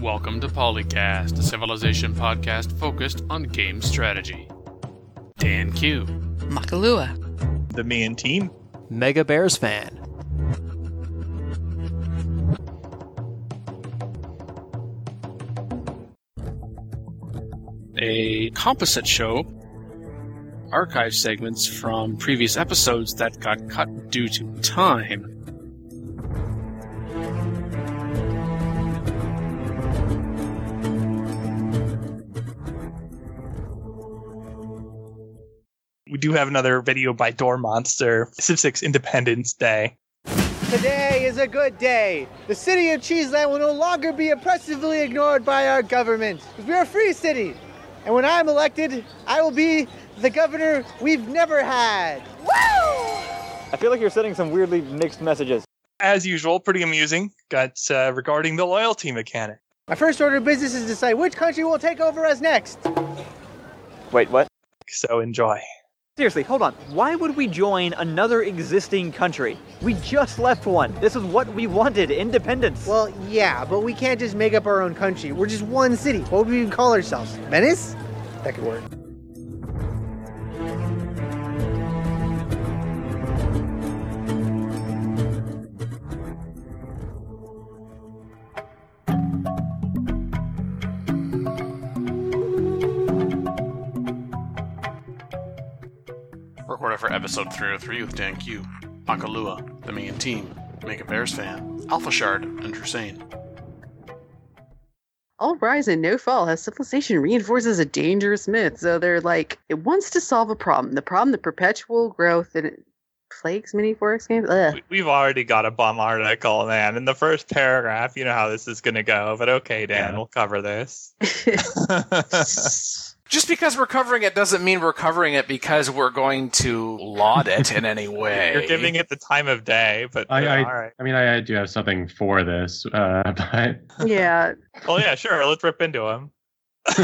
Welcome to PolyCast, a civilization podcast focused on game strategy. Dan Q, Makalua. TheMeInTeam. Mega Bears fan. a composite show, archive segments from previous episodes that got cut due to time. Do have another video by Door Monster, Civ 6 Independence Day. Today is a good day. The city of Cheeseland will no longer be oppressively ignored by our government. Because we're a free city. And when I'm elected, I will be the governor we've never had. Woo! I feel like you're sending some weirdly mixed messages. As usual, pretty amusing. Got uh, regarding the loyalty mechanic. My first order of business is to decide which country will take over us next. Wait, what? So enjoy. Seriously, hold on. Why would we join another existing country? We just left one. This is what we wanted independence. Well, yeah, but we can't just make up our own country. We're just one city. What would we even call ourselves? Venice? That could work. Recorded for episode 303 with Dan Q, Makalua, TheMeInTeam, Mega Bears fan, Alpha Shard, and Drusane. All rise and no fall has civilization reinforces a dangerous myth. So they're like, it wants to solve a problem. The problem, the perpetual growth, and it plagues many 4X games. Ugh. We- We've already got a bum article, man. In the first paragraph, you know how this is going to go. But okay, Dan, Yeah. we'll cover this. Just because we're covering it doesn't mean we're covering it because we're going to laud it in any way. You're giving it the time of day, but I- I- all right. I mean, I, I do have something for this, uh, but yeah, Well, yeah, sure. Let's rip into him.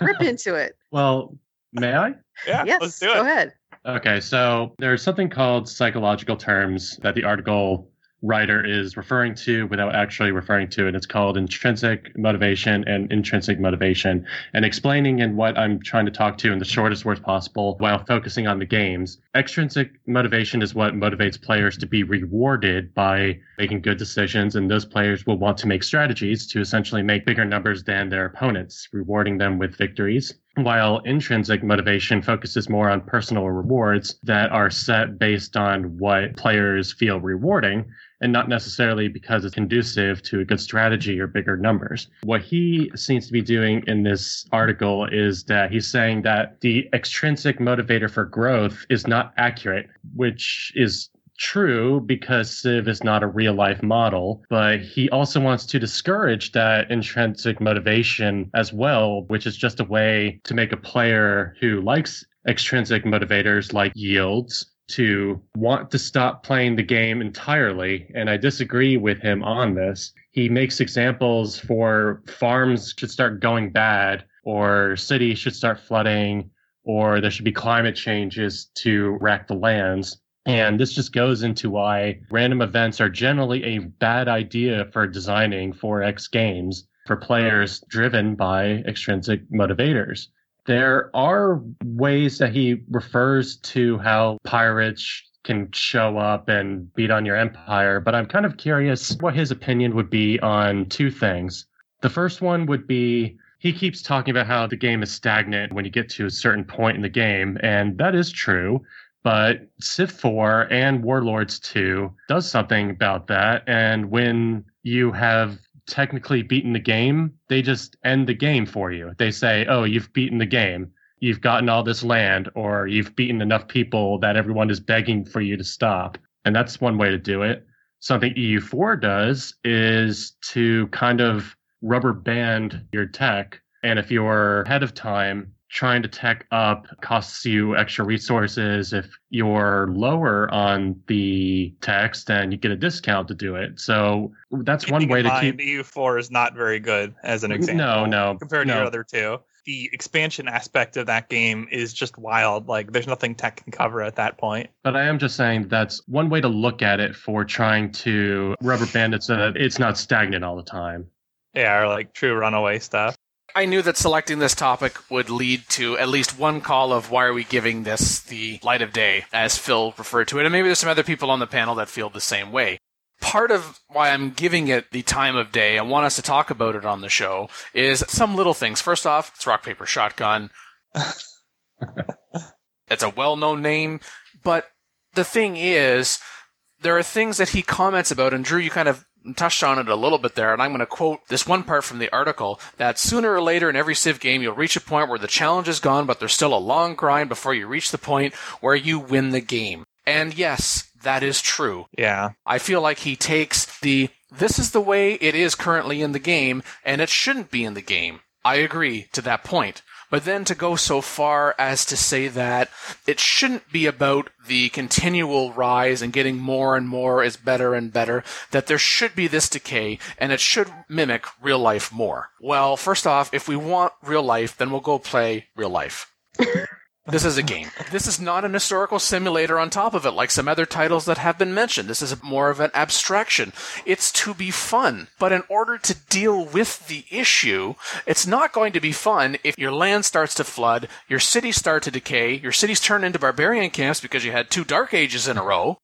rip into it. well, may I? yeah, yes, let's do it. go ahead. Okay, so there's something called psychological terms that the article writer is referring to without actually referring to it. It's called intrinsic motivation and intrinsic motivation, and explaining in what I'm trying to talk to in the shortest words possible while focusing on the games. Extrinsic motivation is what motivates players to be rewarded by making good decisions, and those players will want to make strategies to essentially make bigger numbers than their opponents, rewarding them with victories while intrinsic motivation focuses more on personal rewards that are set based on what players feel rewarding and not necessarily because it's conducive to a good strategy or bigger numbers. What he seems to be doing in this article is that he's saying that the extrinsic motivator for growth is not accurate, which is true because Civ is not a real life model, but he also wants to discourage that intrinsic motivation as well, which is just a way to make a player who likes extrinsic motivators like yields to want to stop playing the game entirely. And I disagree with him on this. He makes examples for farms should start going bad or cities should start flooding or there should be climate changes to wreck the lands. And this just goes into why random events are generally a bad idea for designing 4X games for players driven by extrinsic motivators. There are ways that he refers to how pirates can show up and beat on your empire, but I'm kind of curious what his opinion would be on two things. The first one would be he keeps talking about how the game is stagnant when you get to a certain point in the game, and that is true. But Civ 4 and Warlords 2 does something about that. And when you have technically beaten the game, they just end the game for you. They say, oh, you've beaten the game. You've gotten all this land, or you've beaten enough people that everyone is begging for you to stop. And that's one way to do it. Something EU4 does is to kind of rubber band your tech. And if you're ahead of time trying to tech up costs you extra resources. If you're lower on the text, then you get a discount to do it. So that's one way to keep. EU4 is not very good as an example. No, no, compared to no. your other two. The expansion aspect of that game is just wild. Like, there's nothing tech can cover at that point. But I am just saying that's one way to look at it for trying to rubber band it so that it's not stagnant all the time. Yeah, or like true runaway stuff. I knew that selecting this topic would lead to at least one call of why are we giving this the light of day, as Phil referred to it, and maybe there's some other people on the panel that feel the same way. Part of why I'm giving it the time of day, I want us to talk about it on the show, is some little things. First off, it's Rock Paper Shotgun. it's a well known name, but the thing is, there are things that he comments about, and Drew, you kind of touched on it a little bit there, and I'm going to quote this one part from the article that sooner or later in every Civ game, you'll reach a point where the challenge is gone, but there's still a long grind before you reach the point where you win the game. And yes, that is true. Yeah. I feel like he takes the this is the way it is currently in the game, and it shouldn't be in the game. I agree to that point. But then to go so far as to say that it shouldn't be about the continual rise and getting more and more is better and better, that there should be this decay and it should mimic real life more. Well, first off, if we want real life, then we'll go play real life. This is a game. This is not an historical simulator on top of it like some other titles that have been mentioned. This is more of an abstraction. It's to be fun. But in order to deal with the issue, it's not going to be fun if your land starts to flood, your cities start to decay, your cities turn into barbarian camps because you had two dark ages in a row.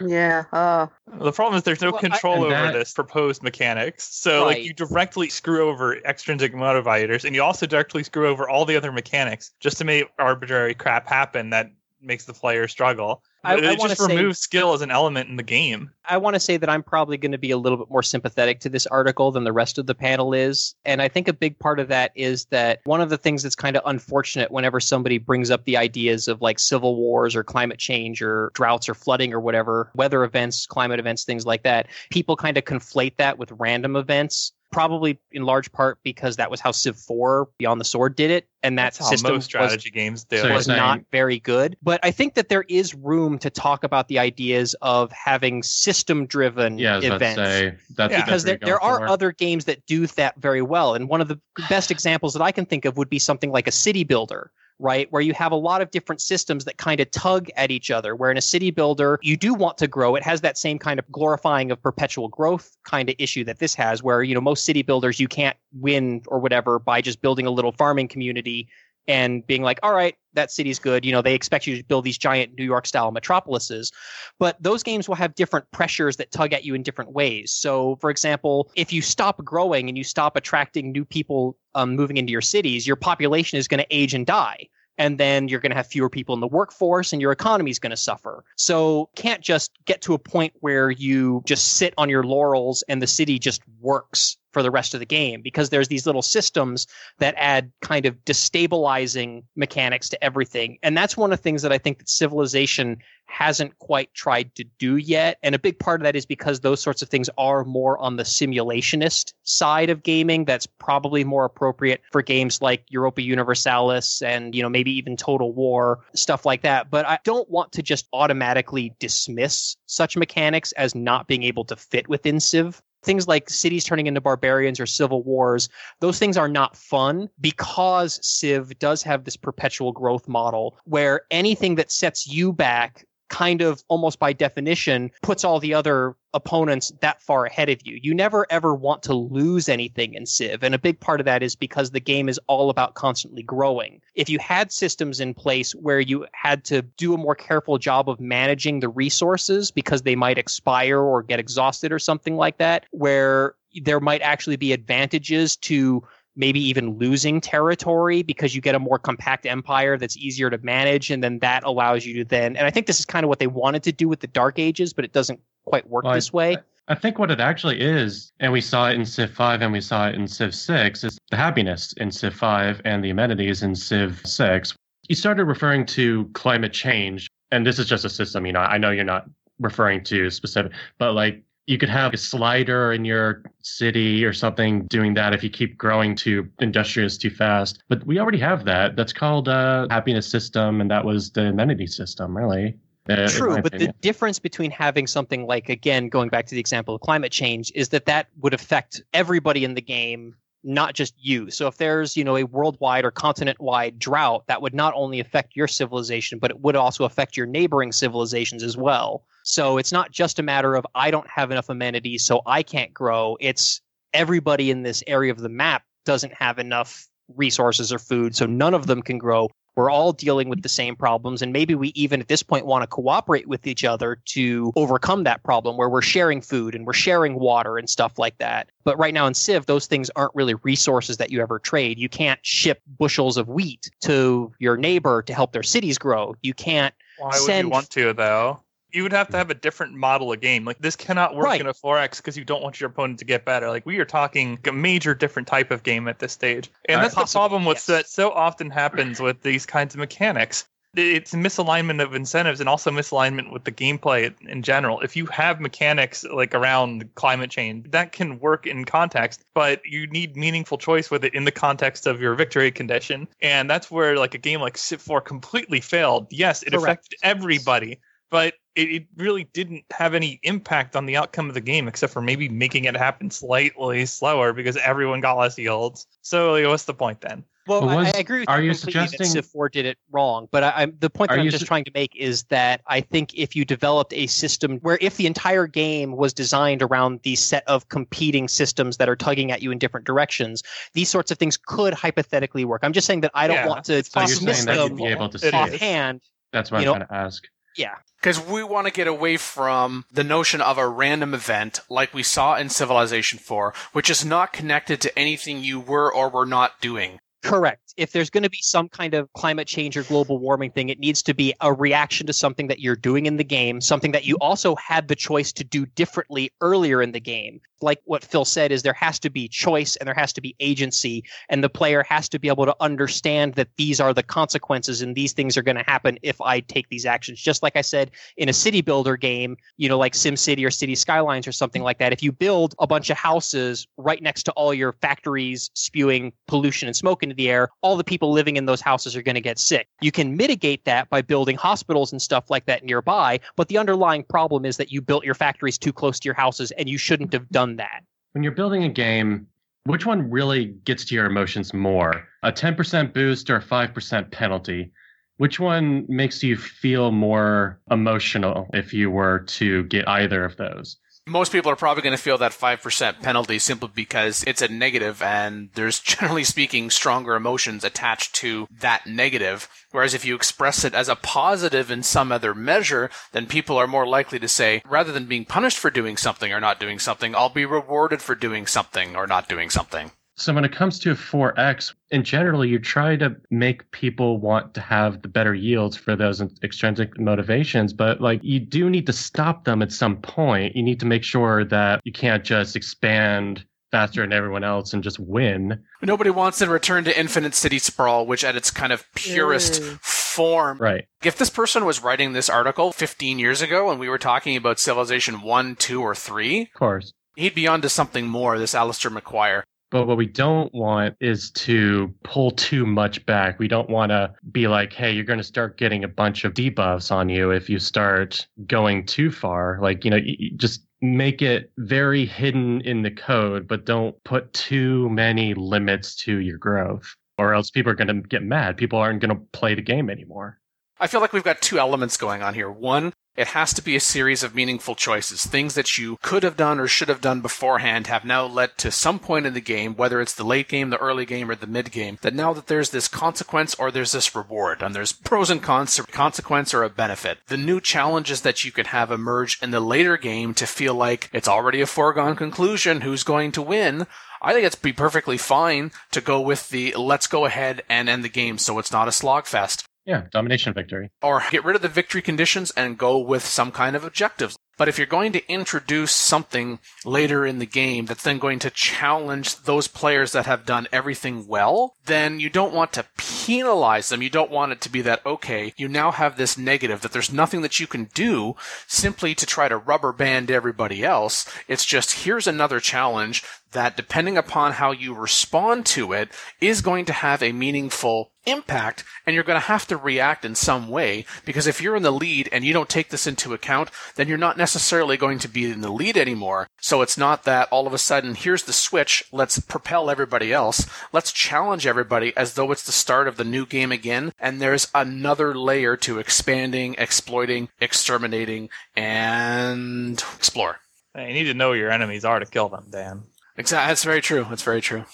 Yeah. Uh, The problem is there's no Well, control And over that- this proposed mechanics. So like you directly screw over extrinsic motivators and you also directly screw over all the other mechanics just to make arbitrary crap happen that makes the player struggle. I- it I just wanna say- removes skill as an element in the game. I want to say that I'm probably going to be a little bit more sympathetic to this article than the rest of the panel is. And I think a big part of that is that one of the things that's kind of unfortunate whenever somebody brings up the ideas of like civil wars or climate change or droughts or flooding or whatever, weather events, climate events, things like that, people kind of conflate that with random events. Probably in large part because that was how Civ 4 Beyond the Sword did it. And that That's how system most was strategy games do. So you're was saying- not very good. But I think that there is room to talk about the ideas of having system driven Yeah, I was about to events. say that's Yeah. because there, that's what you're there are for. other games that do that very well. And one of the best examples that I can think of would be something like a city builder, right? Where you have a lot of different systems that kind of tug at each other. Where in a city builder, you do want to grow. It has that same kind of glorifying of perpetual growth kind of issue that this has, where, you know, most city builders, you can't win or whatever by just building a little farming community and being like, all right, that city's good. You know, they expect you to build these giant New York style metropolises. But those games will have different pressures that tug at you in different ways. So, for example, if you stop growing and you stop attracting new people um, moving into your cities, your population is going to age and die. And then you're going to have fewer people in the workforce and your economy is going to suffer. So, can't just get to a point where you just sit on your laurels and the city just works for the rest of the game because there's these little systems that add kind of destabilizing mechanics to everything. And that's one of the things that I think that Civilization hasn't quite tried to do yet. And a big part of that is because those sorts of things are more on the simulationist side of gaming. That's probably more appropriate for games like Europa Universalis and, you know, maybe even Total War, stuff like that. But I don't want to just automatically dismiss such mechanics as not being able to fit within Civ. Things like cities turning into barbarians or civil wars, those things are not fun because Civ does have this perpetual growth model where anything that sets you back kind of almost by definition puts all the other opponents that far ahead of you. You never ever want to lose anything in Civ. And a big part of that is because the game is all about constantly growing. If you had systems in place where you had to do a more careful job of managing the resources because they might expire or get exhausted or something like that, where there might actually be advantages to maybe even losing territory because you get a more compact empire that's easier to manage and then that allows you to then and i think this is kind of what they wanted to do with the dark ages but it doesn't quite work Well, I- this way I think what it actually is, and we saw it in Civ 5 and we saw it in Civ 6, is the happiness in Civ 5 and the amenities in Civ 6. You started referring to climate change, and this is just a system, you know, I know you're not referring to specific, but like you could have a slider in your city or something doing that if you keep growing too industrious too fast. But we already have that. That's called a happiness system, and that was the amenity system, really. uh, True, but the difference between having something like, again, going back to the example of climate change, is that that would affect everybody in the game, not just you. So if there's, you know, a worldwide or continent-wide drought, that would not only affect your civilization, but it would also affect your neighboring civilizations as well. So it's not just a matter of I don't have enough amenities, so I can't grow. It's everybody in this area of the map doesn't have enough resources or food, so none of them can grow. We're all dealing with the same problems, and maybe we even at this point want to cooperate with each other to overcome that problem where we're sharing food and we're sharing water and stuff like that. But right now in Civ, those things aren't really resources that you ever trade. You can't ship bushels of wheat to your neighbor to help their cities grow. You can't Why would send- you want to though? You would have to have a different model of game. Like this cannot work Right. in a 4X because you don't want your opponent to get better. Like we are talking a major different type of game at this stage. And that's the problem with yes. that so often happens with these kinds of mechanics. It's misalignment of incentives and also misalignment with the gameplay in general. If you have mechanics like around climate change, that can work in context, but you need meaningful choice with it in the context of your victory condition. And that's where like a game like Civ 4 completely failed. Yes, it Correct. affected everybody, but it, it really didn't have any impact on the outcome of the game except for maybe making it happen slightly slower because everyone got less yields. So like, what's the point then? Well, But I, was- I agree with are you you that suggesting- Civ 4 did it wrong, but I, I'm the point that I'm just su- trying to make is that I think if you developed a system where if the entire game was designed around the set of competing systems that are tugging at you in different directions, these sorts of things could hypothetically work. I'm just saying that I don't Yeah, want to so So you're saying that you'd be able to see is. it. offhand. That's what you I'm know- trying to ask. Yeah. Because we want to get away from the notion of a random event like we saw in Civilization 4, which is not connected to anything you were or were not doing. Correct. If there's going to be some kind of climate change or global warming thing, it needs to be a reaction to something that you're doing in the game, something that you mm-hmm. also had the choice to do differently earlier in the game. Like what Phil said is there has to be choice and there has to be agency and the player has to be able to understand that these are the consequences and these things are going to happen if I take these actions. Just like I said in a city builder game, you know, like SimCity or City Skylines or something like that. If you build a bunch of houses right next to all your factories spewing pollution and smoke into the air, all the people living in those houses are going to get sick. You can mitigate that by building hospitals and stuff like that nearby, but the underlying problem is that you built your factories too close to your houses and you shouldn't have done that. When you're building a game, which one really gets to your emotions more? A 10% boost or a 5% penalty? Which one makes you feel more emotional if you were to get either of those? Most people are probably going to feel that 5% penalty simply because it's a negative and there's generally speaking stronger emotions attached to that negative. Whereas if you express it as a positive in some other measure, then people are more likely to say, rather than being punished for doing something or not doing something, I'll be rewarded for doing something or not doing something. So when it comes to 4x, in general, you try to make people want to have the better yields for those extrinsic motivations, but like you do need to stop them at some point. You need to make sure that you can't just expand faster than everyone else and just win. Nobody wants to return to Infinite City Sprawl, which at its kind of purest Yay. form Right. If this person was writing this article 15 years ago and we were talking about Civilization 1, 2, or 3, Of course. he'd be onto something more, this Alistair McQuire. But what we don't want is to pull too much back. We don't want to be like, hey, you're going to start getting a bunch of debuffs on you if you start going too far. Like, you know, just make it very hidden in the code, but don't put too many limits to your growth, or else people are going to get mad. People aren't going to play the game anymore. I feel like we've got two elements going on here. One, it has to be a series of meaningful choices. Things that you could have done or should have done beforehand have now led to some point in the game, whether it's the late game, the early game, or the mid game, that now that there's this consequence or there's this reward, and there's pros and cons to consequence or a benefit. The new challenges that you can have emerge in the later game to feel like it's already a foregone conclusion who's going to win. I think it's be perfectly fine to go with the let's go ahead and end the game so it's not a slogfest Yeah, domination victory. or get rid of the victory conditions and go with some kind of objectives. But if you're going to introduce something later in the game that's then going to challenge those players that have done everything well, then you don't want to penalize them. You don't want it to be that, okay, you now have this negative that there's nothing that you can do simply to try to rubber band everybody else. It's just here's another challenge that depending upon how you respond to it is going to have a meaningful impact and you're going to have to react in some way because if you're in the lead and you don't take this into account then you're not necessarily going to be in the lead anymore. So it's not that all of a sudden here's the switch let's propel everybody else. Let's challenge everybody as though it's the start of the new game again. And there's another layer to expanding exploiting exterminating and explore. You need to know your enemies are to kill them, Dan. Exactly. That's very true. That's very true.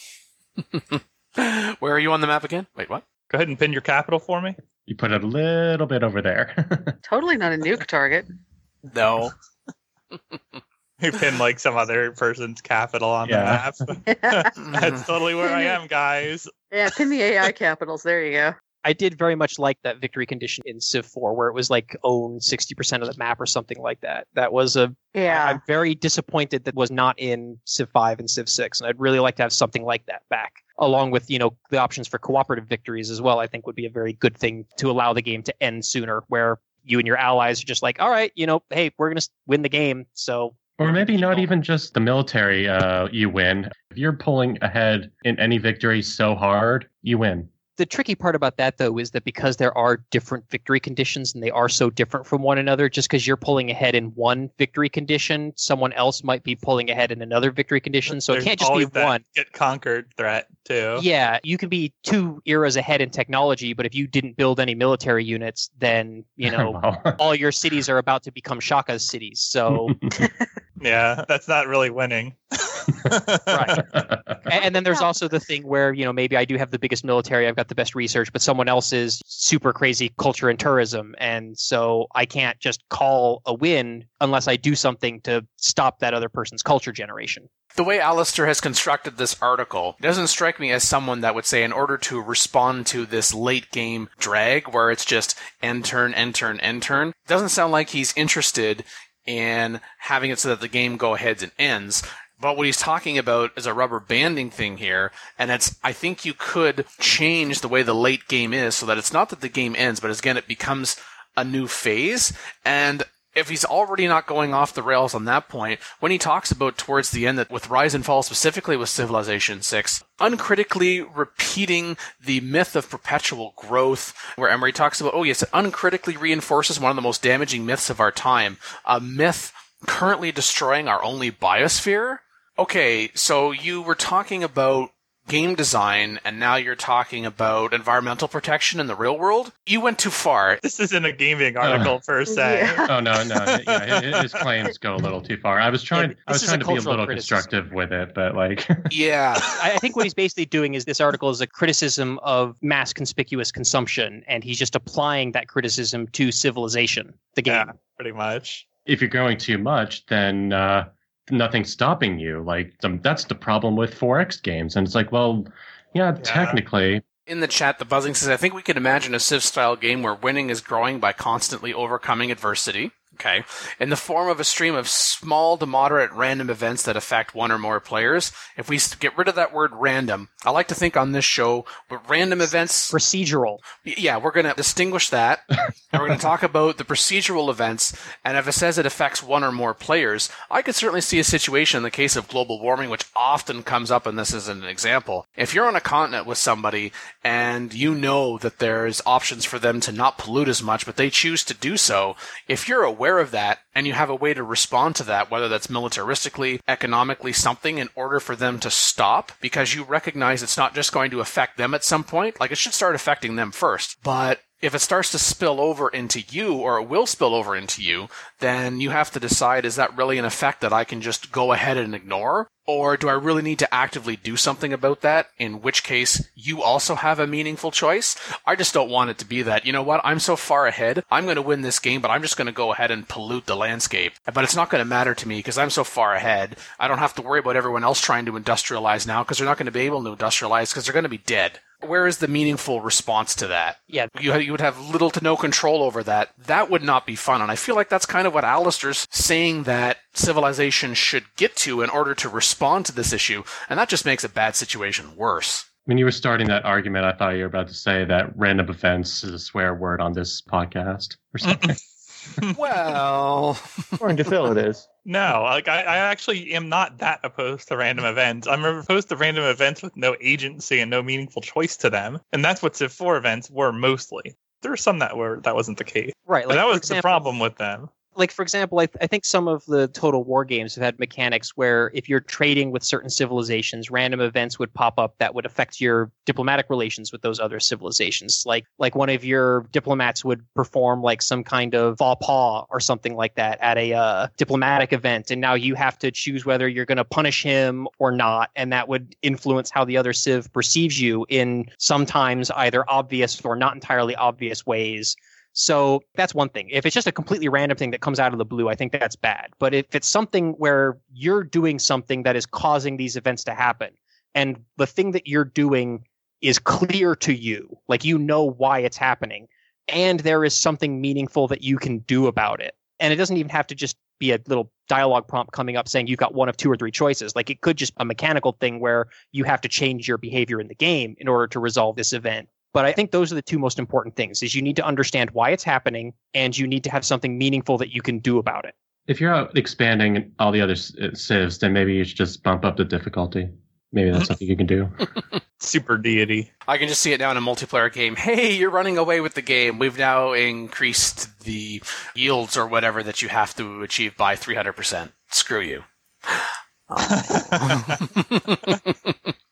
Where are you on the map again? Wait, what? Go ahead and pin your capital for me. You put it a little bit over there. Totally not a nuke target. No. You pin like some other person's capital on Yeah. the map. That's totally where I am, guys. yeah, pin the AI capitals. There you go. I did very much like that victory condition in Civ 4, where it was like own 60% of the map or something like that. That was a. Yeah. I, am very disappointed that was not in Civ 5 and Civ 6, and I'd really like to have something like that back, along with you know the options for cooperative victories as well. I think would be a very good thing to allow the game to end sooner, where you and your allies are just like, all right, you know, hey, we're gonna win the game, so or maybe not even just the military uh, you win. If you're pulling ahead in any victory so hard, you win. The tricky part about that though is that because there are different victory conditions and they are so different from one another just because you're pulling ahead in one victory condition someone else might be pulling ahead in another victory condition so There's it can't just be that one get conquered threat too. yeah you can be two eras ahead in technology but if you didn't build any military units then you know all your cities are about to become Shaka's cities so Yeah, that's not really winning. Right. And then there's also the thing where you know maybe I do have the biggest military, I've got the best research, but someone else is super crazy culture and tourism, and so I can't just call a win unless I do something to stop that other person's culture generation. The way Alistair has constructed this article doesn't strike me as someone that would say, in order to respond to this late game drag where it's just end turn, end turn, end turn, doesn't sound like he's interested in having it so that the game go ahead and ends. But what he's talking about is a rubber banding thing here, and it's I think you could change the way the late game is so that it's not that the game ends, but again it becomes a new phase. And if he's already not going off the rails on that point, when he talks about towards the end that with Rise and Fall, specifically with Civilization 6, uncritically repeating the myth of perpetual growth, where Emery talks about, oh yes, it uncritically reinforces one of the most damaging myths of our time, a myth currently destroying our only biosphere. Okay, so you were talking about game design and now you're talking about environmental protection in the real world. You went too far. This isn't a gaming uh, article per se. Yeah. oh no, no, yeah, his- his claims go a little too far. I was trying, Yeah, I was this is a trying to be a little criticism. constructive with it, but like, Yeah. I I think what he's basically doing is this article is a criticism of mass conspicuous consumption, and he's just applying that criticism to civilization, the game. Yeah, pretty much. If you're going too much, then uh, nothing's stopping you. Like the, that's the problem with 4X games, and it's like, well, yeah, technically, In the chat, the buzzing says, I think we could imagine a Civ style game where winning is growing by constantly overcoming adversity. Okay. In the form of a stream of small to moderate random events that affect one or more players. If we get rid of that word random, I like to think on this show, but random events Procedural. yeah, we're going to distinguish that. and we're going to talk about the procedural events. And if it says it affects one or more players, I could certainly see a situation in the case of global warming, which often comes up, and this is an example. If you're on a continent with somebody and you know that there's options for them to not pollute as much, but they choose to do so, if you're aware of that and you have a way to respond to that, whether that's militaristically, economically, something in order for them to stop, because you recognize it's not just going to affect them at some point, like it should start affecting them first. But if it starts to spill over into you, or it will spill over into you, then you have to decide is that really an effect that I can just go ahead and ignore? Or do I really need to actively do something about that? In which case, you also have a meaningful choice. I just don't want it to be that, you know what, I'm so far ahead, I'm going to win this game, but I'm just going to go ahead and pollute the landscape. But it's not going to matter to me because I'm so far ahead. I don't have to worry about everyone else trying to industrialize now because they're not going to be able to industrialize because they're going to be dead. Where is the meaningful response to that? Yeah. you, you would have little to no control over that. That would not be fun. And I feel like that's kind of what Alistair's saying that civilization should get to in order to respond to this issue. And that just makes a bad situation worse. when you were starting that argument, I thought you were about to say that random offense is a swear word on this podcast or something. Well, According to Phil, it is. No, like I, I actually am not that opposed to random events. I'm opposed to random events with no agency and no meaningful choice to them, and that's what Civ 4 events were mostly. There were some that were that wasn't the case, Right. Like, that was example, the problem with them. Like for example I, th- I think some of the total war games have had mechanics where if you're trading with certain civilizations random events would pop up that would affect your diplomatic relations with those other civilizations. Like like one of your diplomats would perform like some kind of faux pas or something like that at a uh, diplomatic event and now you have to choose whether you're going to punish him or not and that would influence how the other civ perceives you in sometimes either obvious or not entirely obvious ways so that's one thing. If it's just a completely random thing that comes out of the blue, I think that's bad. But if it's something where you're doing something that is causing these events to happen, and the thing that you're doing is clear to you, like you know why it's happening, and there is something meaningful that you can do about it. And it doesn't even have to just be a little dialogue prompt coming up saying you've got one of two or three choices. Like it could just a mechanical thing where you have to change your behavior in the game in order to resolve this event. But I think those are the two most important things is you need to understand why it's happening and you need to have something meaningful that you can do about it. If you're out expanding all the other uh, civs, then maybe you should just bump up the difficulty. Maybe that's something you can do. Super deity. I can just see it now in a multiplayer game. Hey, you're running away with the game. We've now increased the yields or whatever that you have to achieve by 300%. Screw you.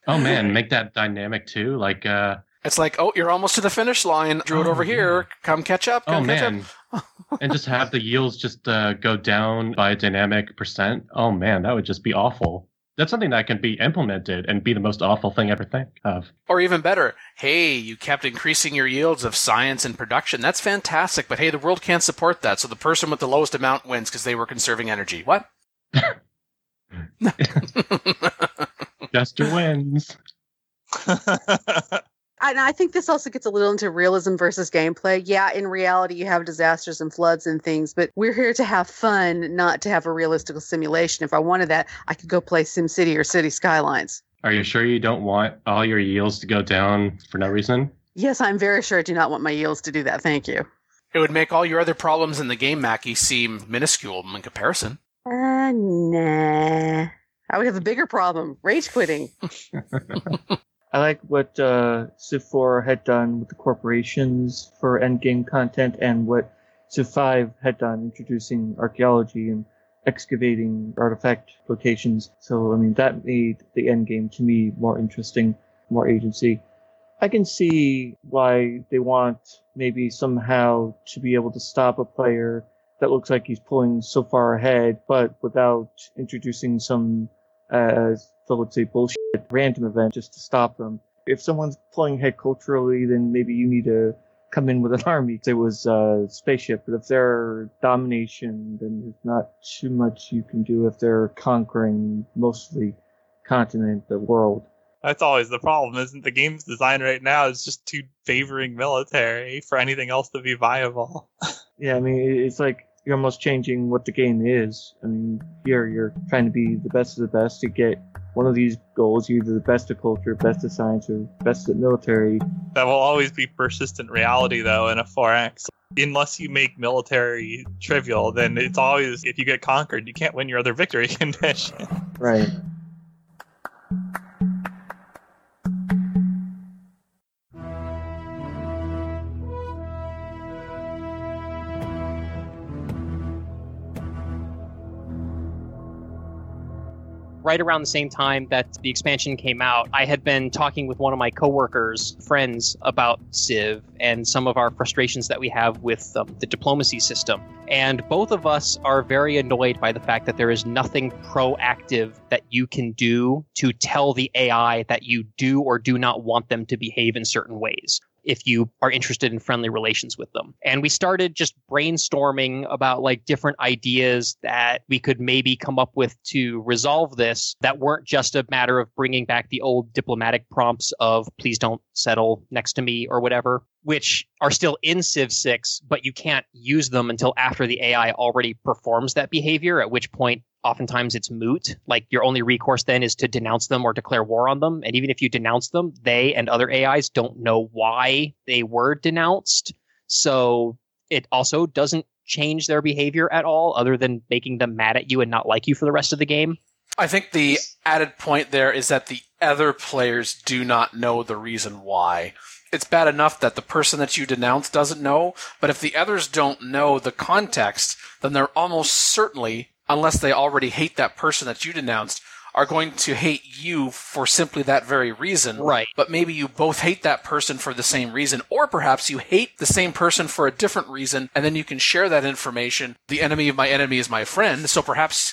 oh man, make that dynamic too. Like, uh, it's like, oh, you're almost to the finish line. Drew it Oh, over here. Come catch up. oh Come catch man, up. and just have the yields just uh, go down by a dynamic percent. Oh man, that would just be awful. That's something that can be implemented and be the most awful thing ever think of. Or even better, hey, you kept increasing your yields of science and production. That's fantastic, but hey, the world can't support that. So the person with the lowest amount wins because they were conserving energy. What? Jester wins. And I think this also gets a little into realism versus gameplay. Yeah, in reality, you have disasters and floods and things, but we're here to have fun, not to have a realistic simulation. If I wanted that, I could go play SimCity or City Skylines. Are you sure you don't want all your yields to go down for no reason? Yes, I'm very sure I do not want my yields to do that. Thank you. It would make all your other problems in the game, Mackie, seem minuscule in comparison. Uh, nah. I would have a bigger problem rage quitting. I like what uh, Civ 4 had done with the corporations for endgame content and what Civ 5 had done introducing archaeology and excavating artifact locations. So, I mean, that made the endgame to me more interesting, more agency. I can see why they want maybe somehow to be able to stop a player that looks like he's pulling so far ahead, but without introducing some, uh, so let's say bullshit random event just to stop them. If someone's pulling ahead culturally, then maybe you need to come in with an army. It was a spaceship, but if they're domination, then there's not too much you can do if they're conquering mostly continent, the world. That's always the problem, isn't the game's design right now is just too favoring military for anything else to be viable. Yeah, I mean, it's like you're almost changing what the game is. I mean, here you're trying to be the best of the best to get one of these goals, you're either the best of culture, best of science, or best at military. That will always be persistent reality, though, in a 4X. Unless you make military trivial, then it's always, if you get conquered, you can't win your other victory condition. Right. Right around the same time that the expansion came out, I had been talking with one of my coworkers, friends, about Civ and some of our frustrations that we have with um, the diplomacy system. And both of us are very annoyed by the fact that there is nothing proactive that you can do to tell the AI that you do or do not want them to behave in certain ways if you are interested in friendly relations with them. And we started just brainstorming about like different ideas that we could maybe come up with to resolve this that weren't just a matter of bringing back the old diplomatic prompts of please don't settle next to me or whatever, which are still in Civ 6, but you can't use them until after the AI already performs that behavior, at which point oftentimes it's moot. Like your only recourse then is to denounce them or declare war on them. And even if you denounce them, they and other AIs don't know why they were denounced. So it also doesn't change their behavior at all, other than making them mad at you and not like you for the rest of the game. I think the added point there is that the other players do not know the reason why. it's bad enough that the person that you denounce doesn't know, but if the others don't know the context, then they're almost certainly, unless they already hate that person that you denounced, are going to hate you for simply that very reason. Right. But maybe you both hate that person for the same reason, or perhaps you hate the same person for a different reason, and then you can share that information. The enemy of my enemy is my friend, so perhaps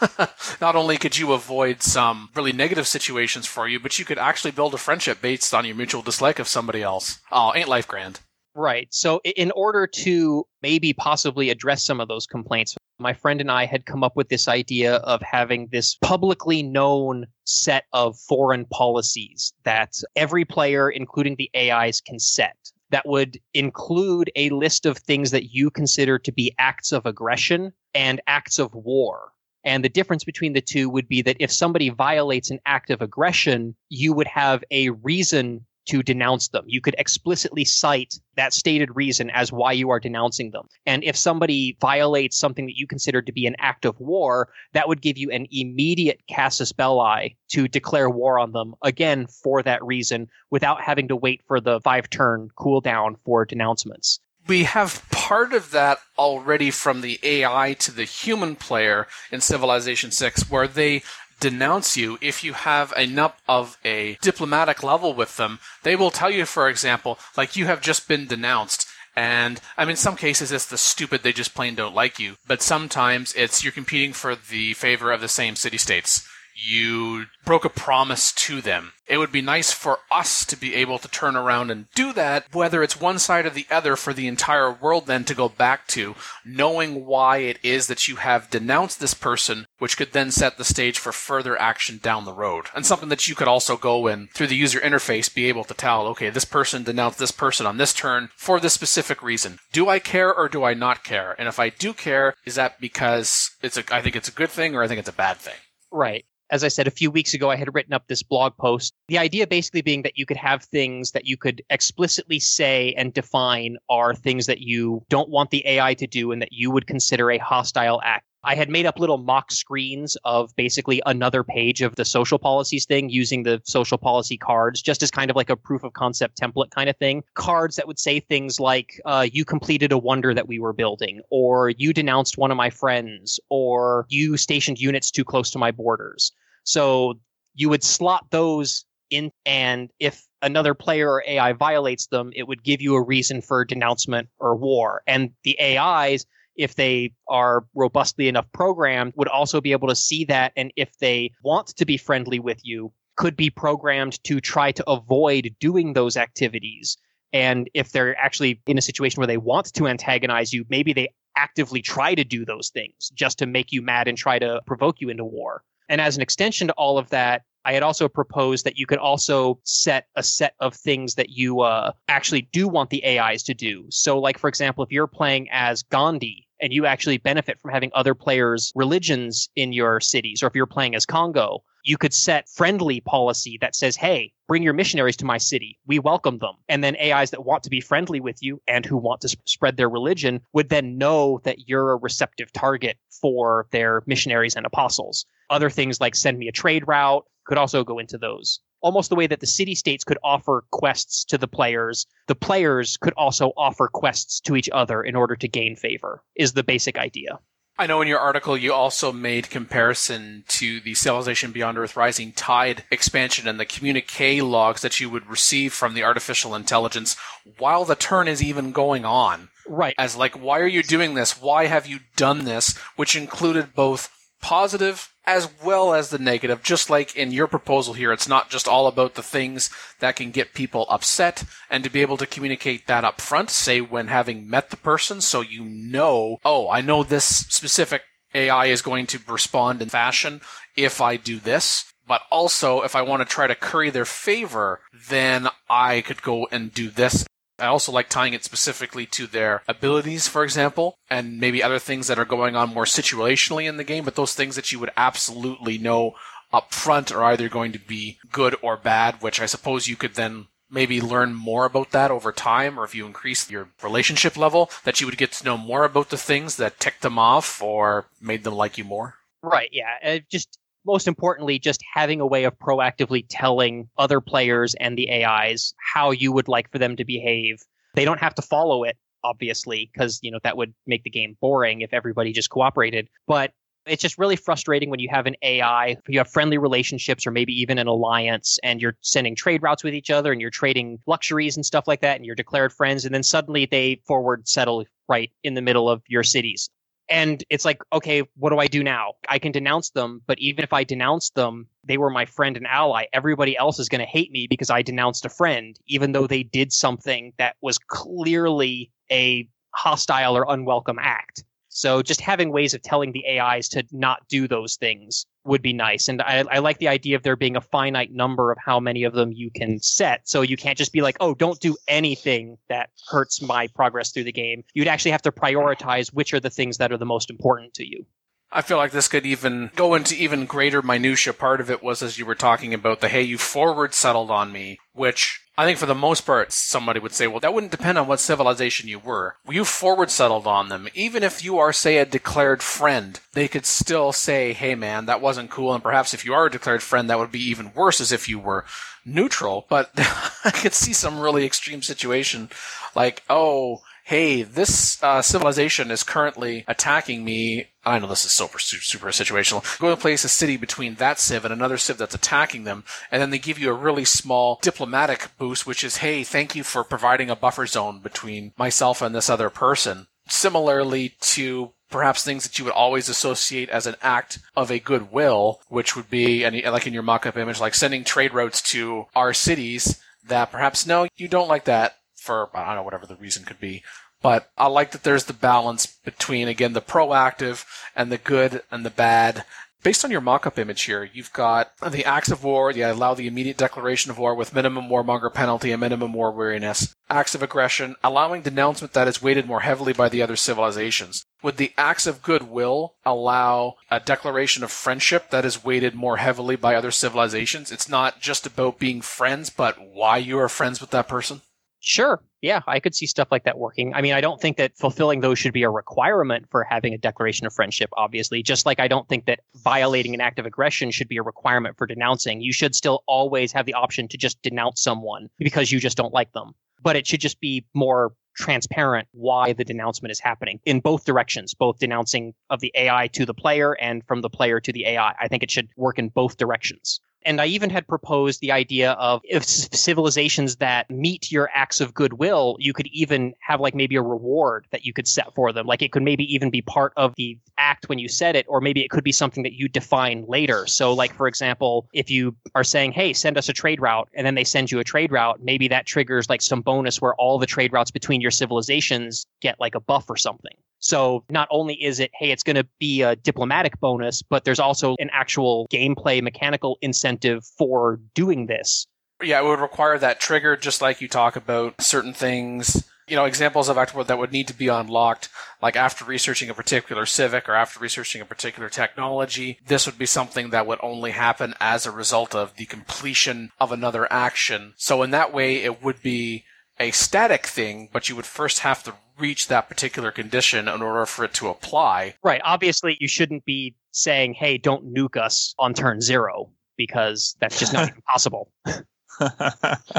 not only could you avoid some really negative situations for you, but you could actually build a friendship based on your mutual dislike of somebody else. Oh, ain't life grand? Right. So, in order to maybe possibly address some of those complaints, my friend and I had come up with this idea of having this publicly known set of foreign policies that every player, including the AIs, can set. That would include a list of things that you consider to be acts of aggression and acts of war. And the difference between the two would be that if somebody violates an act of aggression, you would have a reason to denounce them. You could explicitly cite that stated reason as why you are denouncing them. And if somebody violates something that you consider to be an act of war, that would give you an immediate casus belli to declare war on them, again, for that reason, without having to wait for the five turn cooldown for denouncements we have part of that already from the AI to the human player in Civilization 6, where they denounce you if you have enough of a diplomatic level with them. They will tell you, for example, like you have just been denounced. And I mean, in some cases it's the stupid, they just plain don't like you. But sometimes it's you're competing for the favor of the same city states you broke a promise to them. It would be nice for us to be able to turn around and do that, whether it's one side or the other, for the entire world then to go back to, knowing why it is that you have denounced this person, which could then set the stage for further action down the road. And something that you could also go and, through the user interface, be able to tell, okay, this person denounced this person on this turn for this specific reason. Do I care or do I not care? And if I do care, is that because it's a, I think it's a good thing or I think it's a bad thing? Right as I said a few weeks ago, I had written up this blog post. The idea basically being that you could have things that you could explicitly say and define are things that you don't want the AI to do and that you would consider a hostile act. I had made up little mock screens of basically another page of the social policies thing using the social policy cards, just as kind of like a proof of concept template kind of thing. Cards that would say things like, uh, you completed a wonder that we were building, or you denounced one of my friends, or you stationed units too close to my borders. So you would slot those in, and if another player or AI violates them, it would give you a reason for denouncement or war. And the AIs, if they are robustly enough programmed, would also be able to see that. And if they want to be friendly with you, could be programmed to try to avoid doing those activities. And if they're actually in a situation where they want to antagonize you, maybe they actively try to do those things just to make you mad and try to provoke you into war. And as an extension to all of that, I had also proposed that you could also set a set of things that you uh, actually do want the AIs to do. So, like, for example, if you're playing as Gandhi and you actually benefit from having other players' religions in your cities, or if you're playing as Congo, you could set friendly policy that says, hey, bring your missionaries to my city. We welcome them. And then AIs that want to be friendly with you and who want to sp- spread their religion would then know that you're a receptive target for their missionaries and apostles. Other things like send me a trade route could also go into those. Almost the way that the city states could offer quests to the players, the players could also offer quests to each other in order to gain favor, is the basic idea. I know in your article you also made comparison to the Civilization Beyond Earth Rising Tide expansion and the communique logs that you would receive from the artificial intelligence while the turn is even going on. Right. As like, why are you doing this? Why have you done this? Which included both positive as well as the negative. Just like in your proposal here, it's not just all about the things that can get people upset, and to be able to communicate that up front, say when having met the person, so you know, oh, I know this specific AI is going to respond in fashion if I do this. But also, if I want to try to curry their favor, then I could go and do this I also like tying it specifically to their abilities, for example, and maybe other things that are going on more situationally in the game, but those things that you would absolutely know up front are either going to be good or bad, which I suppose you could then maybe learn more about that over time, or if you increase your relationship level, that you would get to know more about the things that ticked them off or made them like you more. Right, yeah. Uh, just most importantly, just having a way of proactively telling other players and the AIs how you would like for them to behave. They don't have to follow it, obviously, because you know that would make the game boring if everybody just cooperated. But it's just really frustrating when you have an AI, you have friendly relationships or maybe even an alliance and you're sending trade routes with each other and you're trading luxuries and stuff like that and you're declared friends and then suddenly they forward settle right in the middle of your cities. And it's like, okay, what do I do now? I can denounce them, but even if I denounce them, they were my friend and ally. Everybody else is going to hate me because I denounced a friend, even though they did something that was clearly a hostile or unwelcome act. So just having ways of telling the AIs to not do those things would be nice. And I, I, like the idea of there being a finite number of how many of them you can set. So you can't just be like, oh, don't do anything that hurts my progress through the game. You'd actually have to prioritize which are the things that are the most important to you. I feel like this could even go into even greater minutia. Part of it was as you were talking about the hey, you forward settled on me, which I think for the most part, somebody would say, well, that wouldn't depend on what civilization you were. You forward settled on them. Even if you are, say, a declared friend, they could still say, hey, man, that wasn't cool. And perhaps if you are a declared friend, that would be even worse as if you were neutral. But I could see some really extreme situation like, oh, hey, this uh, civilization is currently attacking me. I know this is super, super situational. Go and place a city between that civ and another civ that's attacking them, and then they give you a really small diplomatic boost, which is, hey, thank you for providing a buffer zone between myself and this other person. Similarly to perhaps things that you would always associate as an act of a goodwill, which would be, like in your mock-up image, like sending trade routes to our cities that perhaps, no, you don't like that for I don't know whatever the reason could be. But I like that there's the balance between again the proactive and the good and the bad. Based on your mock-up image here, you've got the acts of war. You allow the immediate declaration of war with minimum warmonger penalty and minimum war weariness. Acts of aggression, allowing denouncement that is weighted more heavily by the other civilizations. Would the acts of goodwill allow a declaration of friendship that is weighted more heavily by other civilizations? It's not just about being friends, but why you are friends with that person? Sure. Yeah, I could see stuff like that working. I mean, I don't think that fulfilling those should be a requirement for having a declaration of friendship, obviously. Just like I don't think that violating an act of aggression should be a requirement for denouncing. You should still always have the option to just denounce someone because you just don't like them. But it should just be more transparent why the denouncement is happening in both directions, both denouncing of the AI to the player and from the player to the AI. I think it should work in both directions. And I even had proposed the idea of if civilizations that meet your acts of goodwill, you could even have like maybe a reward that you could set for them. Like it could maybe even be part of the act when you said it, or maybe it could be something that you define later. So, like, for example, if you are saying, hey, send us a trade route, and then they send you a trade route, maybe that triggers like some bonus where all the trade routes between your civilizations get like a buff or something. So not only is it, hey, it's going to be a diplomatic bonus, but there's also an actual gameplay mechanical incentive for doing this. Yeah, it would require that trigger, just like you talk about certain things. You know, examples of active that would need to be unlocked, like after researching a particular civic or after researching a particular technology. This would be something that would only happen as a result of the completion of another action. So in that way, it would be a static thing, but you would first have to reach that particular condition in order for it to apply. Right. Obviously, you shouldn't be saying, hey, don't nuke us on turn zero, because that's just not even possible.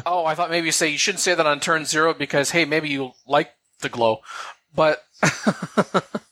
oh, I thought maybe you say you shouldn't say that on turn zero because, hey, maybe you like the glow. But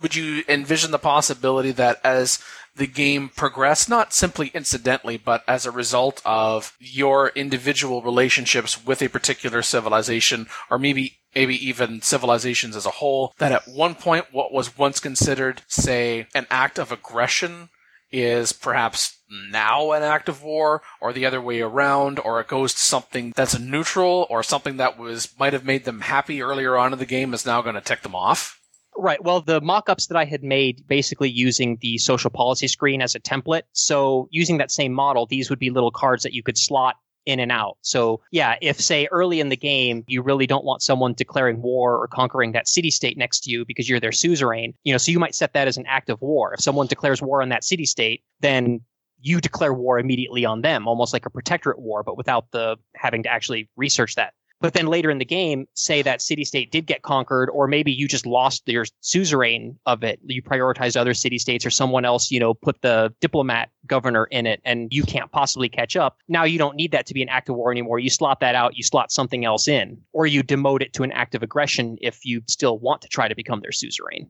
would you envision the possibility that as the game progress, not simply incidentally, but as a result of your individual relationships with a particular civilization, or maybe maybe even civilizations as a whole, that at one point what was once considered, say, an act of aggression is perhaps now an act of war or the other way around or it goes to something that's neutral or something that was might have made them happy earlier on in the game is now going to tick them off Right. Well, the mock-ups that I had made basically using the social policy screen as a template. So using that same model, these would be little cards that you could slot in and out. So yeah, if say early in the game you really don't want someone declaring war or conquering that city state next to you because you're their suzerain, you know, so you might set that as an act of war. If someone declares war on that city state, then you declare war immediately on them, almost like a protectorate war, but without the having to actually research that. But then later in the game, say that city state did get conquered, or maybe you just lost your suzerain of it. You prioritized other city states, or someone else, you know, put the diplomat governor in it, and you can't possibly catch up. Now you don't need that to be an act of war anymore. You slot that out, you slot something else in, or you demote it to an act of aggression if you still want to try to become their suzerain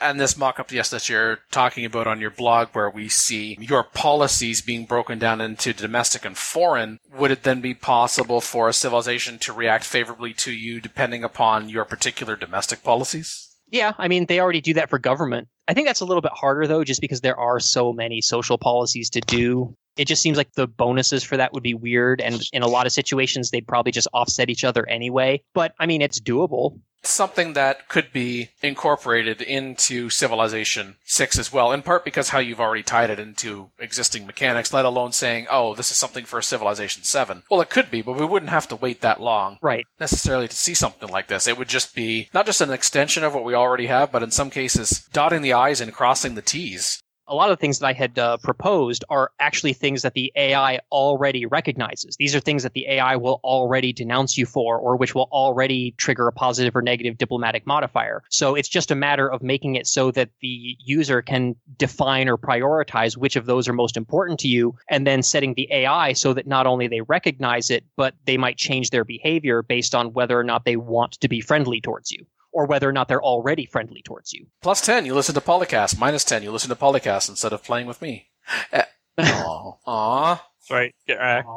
and this mock-up, yes, that you're talking about on your blog, where we see your policies being broken down into domestic and foreign, would it then be possible for a civilization to react favorably to you depending upon your particular domestic policies? Yeah, I mean, they already do that for government. I think that's a little bit harder, though, just because there are so many social policies to do. It just seems like the bonuses for that would be weird. And in a lot of situations, they'd probably just offset each other anyway. But I mean, it's doable something that could be incorporated into Civilization 6 as well, in part because how you've already tied it into existing mechanics, let alone saying, oh, this is something for Civilization 7. Well, it could be, but we wouldn't have to wait that long right. necessarily to see something like this. It would just be not just an extension of what we already have, but in some cases, dotting the I's and crossing the T's a lot of the things that I had uh, proposed are actually things that the AI already recognizes. These are things that the AI will already denounce you for, or which will already trigger a positive or negative diplomatic modifier. So it's just a matter of making it so that the user can define or prioritize which of those are most important to you, and then setting the AI so that not only they recognize it, but they might change their behavior based on whether or not they want to be friendly towards you or whether or not they're already friendly towards you. Plus 10, you listen to PolyCast. Minus 10, you listen to PolyCast instead of playing with me. Uh, Aww. That's right. Get wrecked.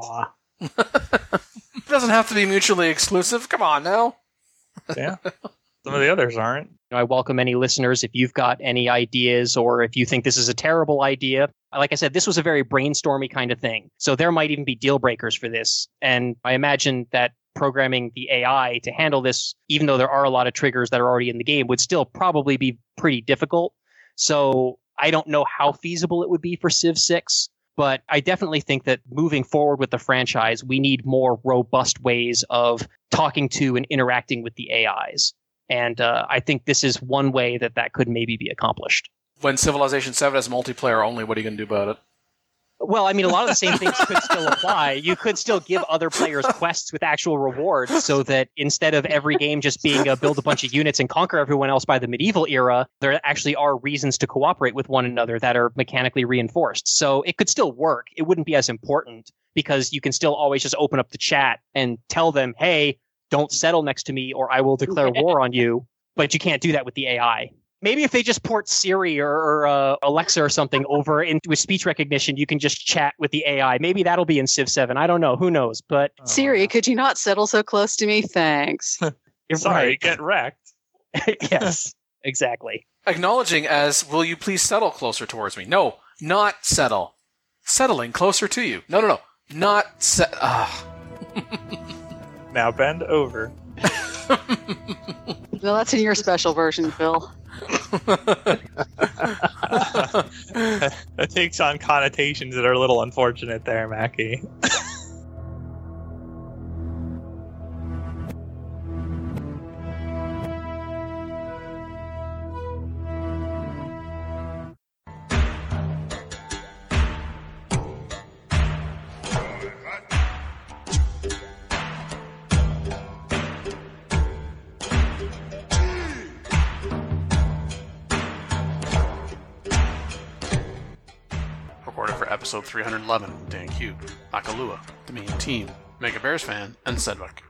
it doesn't have to be mutually exclusive. Come on now. yeah. Some of the others aren't. I welcome any listeners if you've got any ideas or if you think this is a terrible idea. Like I said, this was a very brainstormy kind of thing. So there might even be deal breakers for this. And I imagine that programming the AI to handle this, even though there are a lot of triggers that are already in the game, would still probably be pretty difficult. So I don't know how feasible it would be for Civ 6, but I definitely think that moving forward with the franchise, we need more robust ways of talking to and interacting with the AIs. And uh, I think this is one way that that could maybe be accomplished. When Civilization 7 has multiplayer only, what are you going to do about it? Well, I mean, a lot of the same things could still apply. You could still give other players quests with actual rewards so that instead of every game just being a build a bunch of units and conquer everyone else by the medieval era, there actually are reasons to cooperate with one another that are mechanically reinforced. So it could still work. It wouldn't be as important because you can still always just open up the chat and tell them, hey, don't settle next to me or I will declare war on you. But you can't do that with the AI maybe if they just port Siri or, or uh, Alexa or something over into with speech recognition, you can just chat with the AI. Maybe that'll be in Civ 7. I don't know. Who knows? But Siri, could you not settle so close to me? Thanks. You're Sorry, right. get wrecked. yes, exactly. Acknowledging as, will you please settle closer towards me? No, not settle. Settling closer to you. No, no, no. Not set. Ah. now bend over. well, that's in your special version, Phil. that takes on connotations that are a little unfortunate there, Mackie. 311, Dan Q, Akalua, the main team, Mega Bears fan, and Sedwick.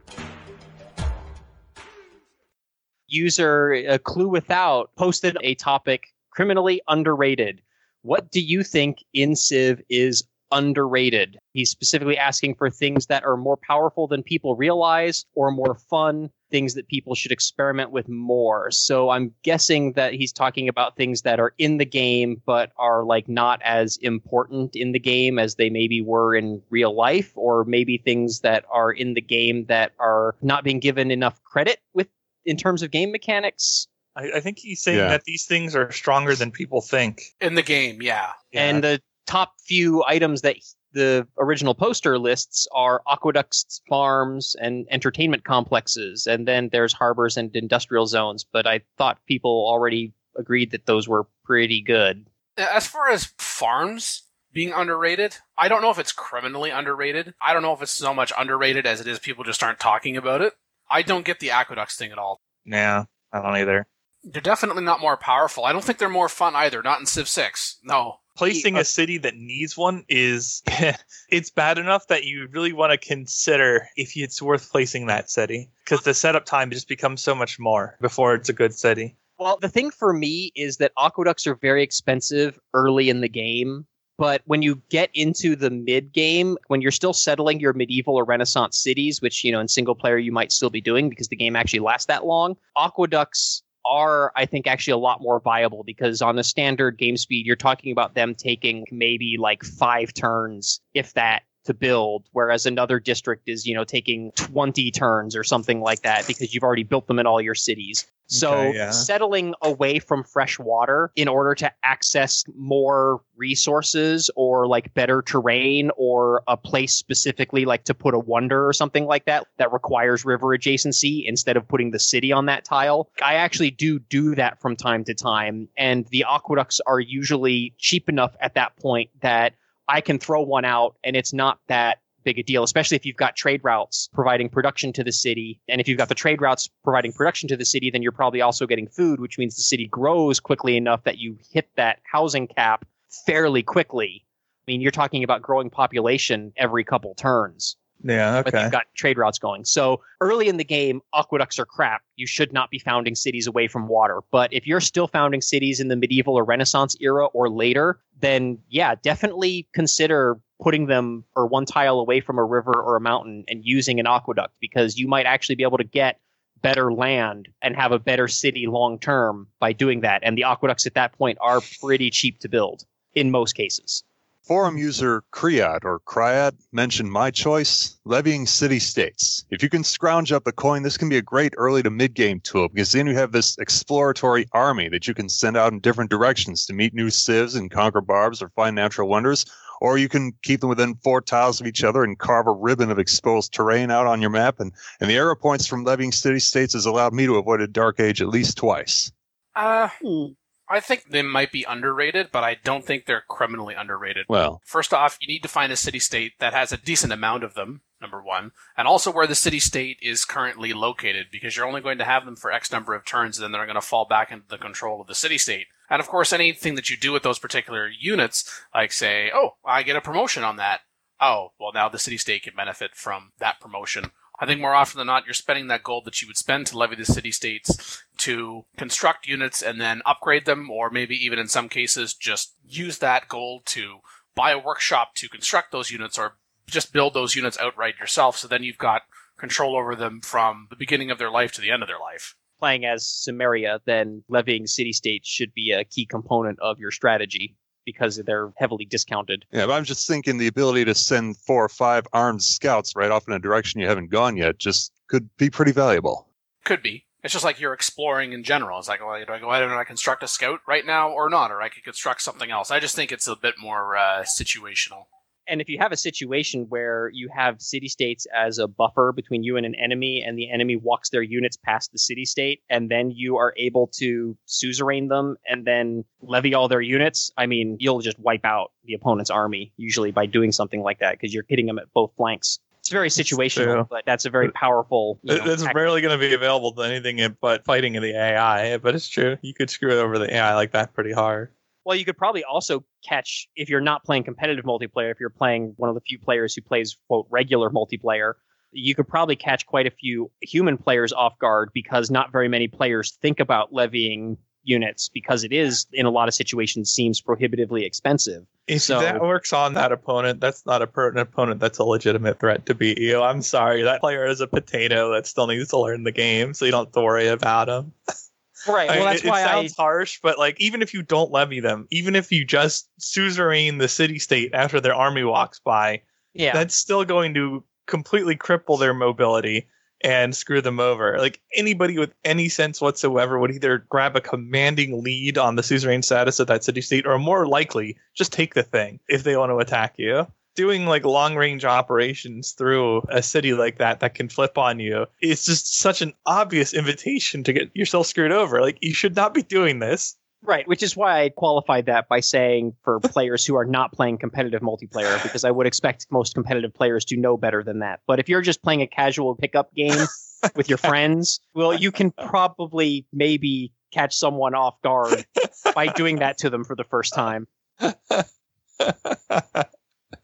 User a Clue Without posted a topic criminally underrated. What do you think in Civ is underrated? He's specifically asking for things that are more powerful than people realize or more fun things that people should experiment with more. So I'm guessing that he's talking about things that are in the game but are like not as important in the game as they maybe were in real life or maybe things that are in the game that are not being given enough credit with in terms of game mechanics. I, I think he's saying yeah. that these things are stronger than people think. In the game, yeah. yeah. And the top few items that the original poster lists are aqueducts, farms, and entertainment complexes, and then there's harbors and industrial zones. But I thought people already agreed that those were pretty good. As far as farms being underrated, I don't know if it's criminally underrated. I don't know if it's so much underrated as it is people just aren't talking about it. I don't get the aqueducts thing at all. Nah, I don't either. They're definitely not more powerful. I don't think they're more fun either. Not in Civ 6. No. Placing a uh, city that needs one is it's bad enough that you really want to consider if it's worth placing that city because the setup time just becomes so much more before it's a good city. Well, the thing for me is that aqueducts are very expensive early in the game. But when you get into the mid game, when you're still settling your medieval or Renaissance cities, which, you know, in single player you might still be doing because the game actually lasts that long, aqueducts are, I think, actually a lot more viable because on the standard game speed, you're talking about them taking maybe like five turns, if that, to build, whereas another district is, you know, taking 20 turns or something like that because you've already built them in all your cities. So Okay, yeah. settling away from fresh water in order to access more resources or like better terrain or a place specifically like to put a wonder or something like that that requires river adjacency instead of putting the city on that tile. I actually do do that from time to time and the aqueducts are usually cheap enough at that point that I can throw one out and it's not that big a deal, especially if you've got trade routes providing production to the city. And if you've got the trade routes providing production to the city, then you're probably also getting food, which means the city grows quickly enough that you hit that housing cap fairly quickly. I mean, you're talking about growing population every couple turns Yeah, but okay. they've got trade routes going. So early in the game, aqueducts are crap. You should not be founding cities away from water. But if you're still founding cities in the medieval or Renaissance era or later, then yeah, definitely consider putting them or one tile away from a river or a mountain and using an aqueduct because you might actually be able to get better land and have a better city long term by doing that. And the aqueducts at that point are pretty cheap to build in most cases. Forum user Kriad or Kryad mentioned my choice, levying city states. If you can scrounge up a coin, this can be a great early to mid game tool because then you have this exploratory army that you can send out in different directions to meet new civs and conquer barbs or find natural wonders. Or you can keep them within four tiles of each other and carve a ribbon of exposed terrain out on your map. And, and the arrow points from levying city states has allowed me to avoid a dark age at least twice. Uh, Hmm. I think they might be underrated, but I don't think they're criminally underrated. Well, First off, you need to find a city state that has a decent amount of them, number one, and also where the city state is currently located, because you're only going to have them for X number of turns, and then they're going to fall back into the control of the city state. And of course, anything that you do with those particular units, like say, oh, I get a promotion on that. Oh, well, now the city state can benefit from that promotion. I think more often than not, you're spending that gold that you would spend to levy the city states to construct units and then upgrade them, or maybe even in some cases, just use that gold to buy a workshop to construct those units or just build those units outright yourself. So then you've got control over them from the beginning of their life to the end of their life. playing as Samaria, then levying city states should be a key component of your strategy because they're heavily discounted. yeah, but I'm just thinking the ability to send four or five armed scouts right off in a direction you haven't gone yet just could be pretty valuable. Could be. It's just like you're exploring in general. It's like, well, do I go ahead and I construct a scout right now or not? Or I could construct something else. I just think it's a bit more uh, situational. And if you have a situation where you have city states as a buffer between you and an enemy, and the enemy walks their units past the city state, and then you are able to suzerain them and then levy all their units, I mean, you'll just wipe out the opponent's army usually by doing something like that because you're hitting them at both flanks. It's very situational, but that's a very powerful. you know, it's rarely going to be available to anything but fighting in the AI, but it's true. You could screw it over the AI like that pretty hard. Well, you could probably also catch if you're not playing competitive multiplayer, if you're playing one of the few players who plays quote regular multiplayer, you could probably catch quite a few human players off guard because not very many players think about levying units because it is in a lot of situations seems prohibitively expensive. If So- that works on that opponent, that's not a per- an opponent that's a legitimate threat to beat you. I'm sorry, that player is a potato that still needs to learn the game, so you don't have to worry about him. Right. Well, that's it, it why I sounds harsh, but like even if you don't levy them, even if you just suzerain the city state after their army walks by, yeah. that's still going to completely cripple their mobility and screw them over. Like anybody with any sense whatsoever would either grab a commanding lead on the suzerain status of that city state, or more likely just take the thing if they want to attack you. Doing like long range operations through a city like that that can flip on you is just such an obvious invitation to get yourself screwed over. Like you should not be doing this. Right, which is why I qualified that by saying for players who are not playing competitive multiplayer, because I would expect most competitive players to know better than that. But if you're just playing a casual pickup game with your friends, well, you can probably maybe catch someone off guard by doing that to them for the first time.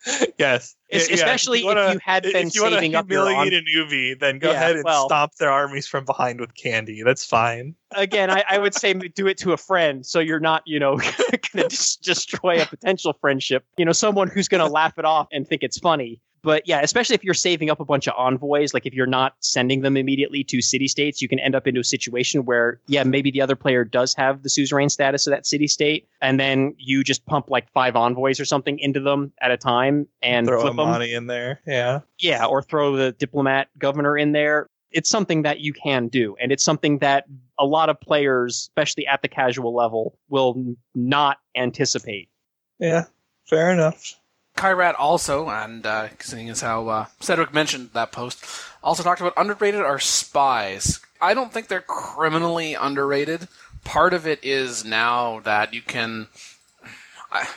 yes. Yeah, especially if wanna- you had been if you saving up your on- a newbie, then go Yeah, ahead and well- stomp their armies from behind with candy. That's fine. Again, I, I would say do it to a friend, so you're not, you know, going to destroy a potential friendship. You know, someone who's going to laugh it off and think it's funny. But yeah, especially if you're saving up a bunch of envoys, like if you're not sending them immediately to city states, you can end up into a situation where, yeah, maybe the other player does have the suzerain status of that city state, and then you just pump like five envoys or something into them at a time and Throw flip them. In there. Yeah. Yeah, or throw the diplomat governor in there. It's something that you can do, and it's something that a lot of players, especially at the casual level, will not anticipate. Yeah. Fair enough. Kyrat also, and uh, seeing as how uh, Cedric mentioned that post, also talked about underrated are spies. I don't think they're criminally underrated. Part of it is now that you can. I,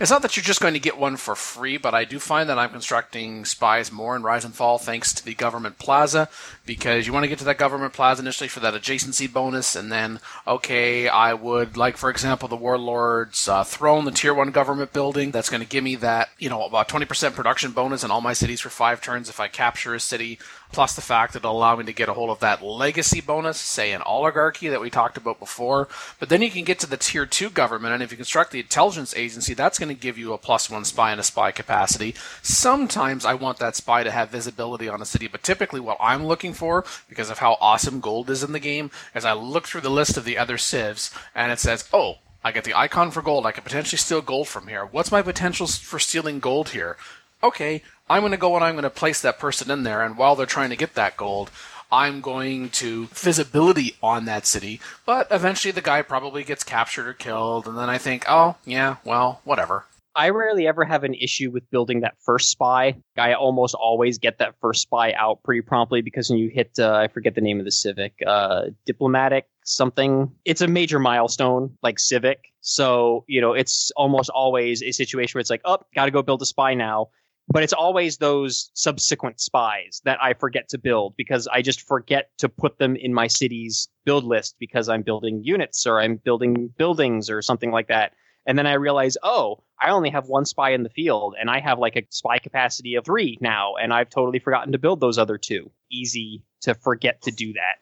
it's not that you're just going to get one for free, but I do find that I'm constructing spies more in Rise and Fall thanks to the government plaza, because you want to get to that government plaza initially for that adjacency bonus, and then, okay, I would, like, for example, the Warlord's uh, throne, the Tier 1 government building, that's going to give me that, you know, about 20% production bonus in all my cities for five turns if I capture a city, plus the fact that it'll allow me to get a hold of that legacy bonus, say an oligarchy that we talked about before. But then you can get to the tier two government, and if you construct the intelligence agency, that's going to give you a plus one spy and a spy capacity. Sometimes I want that spy to have visibility on a city, but typically what I'm looking for, because of how awesome gold is in the game, is I look through the list of the other civs, and it says, oh, I get the icon for gold. I can potentially steal gold from here. What's my potential for stealing gold here? Okay, I'm going to go and I'm going to place that person in there, and while they're trying to get that gold, I'm going to visibility on that city, but eventually the guy probably gets captured or killed, and then I think, oh, yeah, well, whatever. I rarely ever have an issue with building that first spy. I almost always get that first spy out pretty promptly because when you hit, uh, I forget the name of the civic, uh, diplomatic something. It's a major milestone like civic. So, you know, it's almost always a situation where it's like, oh, got to go build a spy now. But it's always those subsequent spies that I forget to build because I just forget to put them in my city's build list because I'm building units or I'm building buildings or something like that. And then I realize, oh, I only have one spy in the field, and I have like a spy capacity of three now, and I've totally forgotten to build those other two. Easy to forget to do that.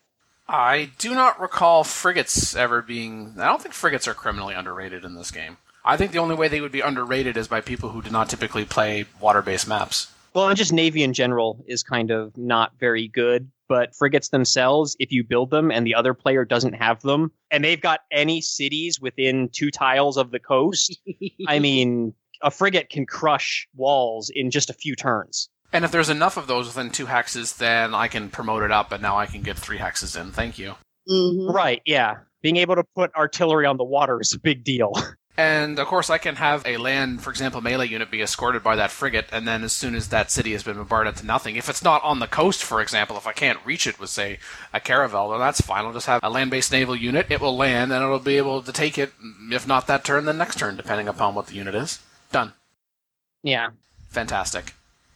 I do not recall frigates ever being. I don't think frigates are criminally underrated in this game. I think the only way they would be underrated is by people who do not typically play water based maps. Well, and just Navy in general is kind of not very good. But frigates themselves, if you build them and the other player doesn't have them, and they've got any cities within two tiles of the coast, I mean, a frigate can crush walls in just a few turns. And if there's enough of those within two hexes, then I can promote it up, and now I can get three hexes in. Thank you. Mhm. Right, yeah. Being able to put artillery on the water is a big deal. And of course, I can have a land, for example, melee unit be escorted by that frigate, and then as soon as that city has been bombarded to nothing, if it's not on the coast, for example, if I can't reach it with, say, a caravel, then that's fine. I'll just have a land based naval unit. It will land, and it'll be able to take it, if not that turn, then next turn, depending upon what the unit is. Done. yeah. Fantastic.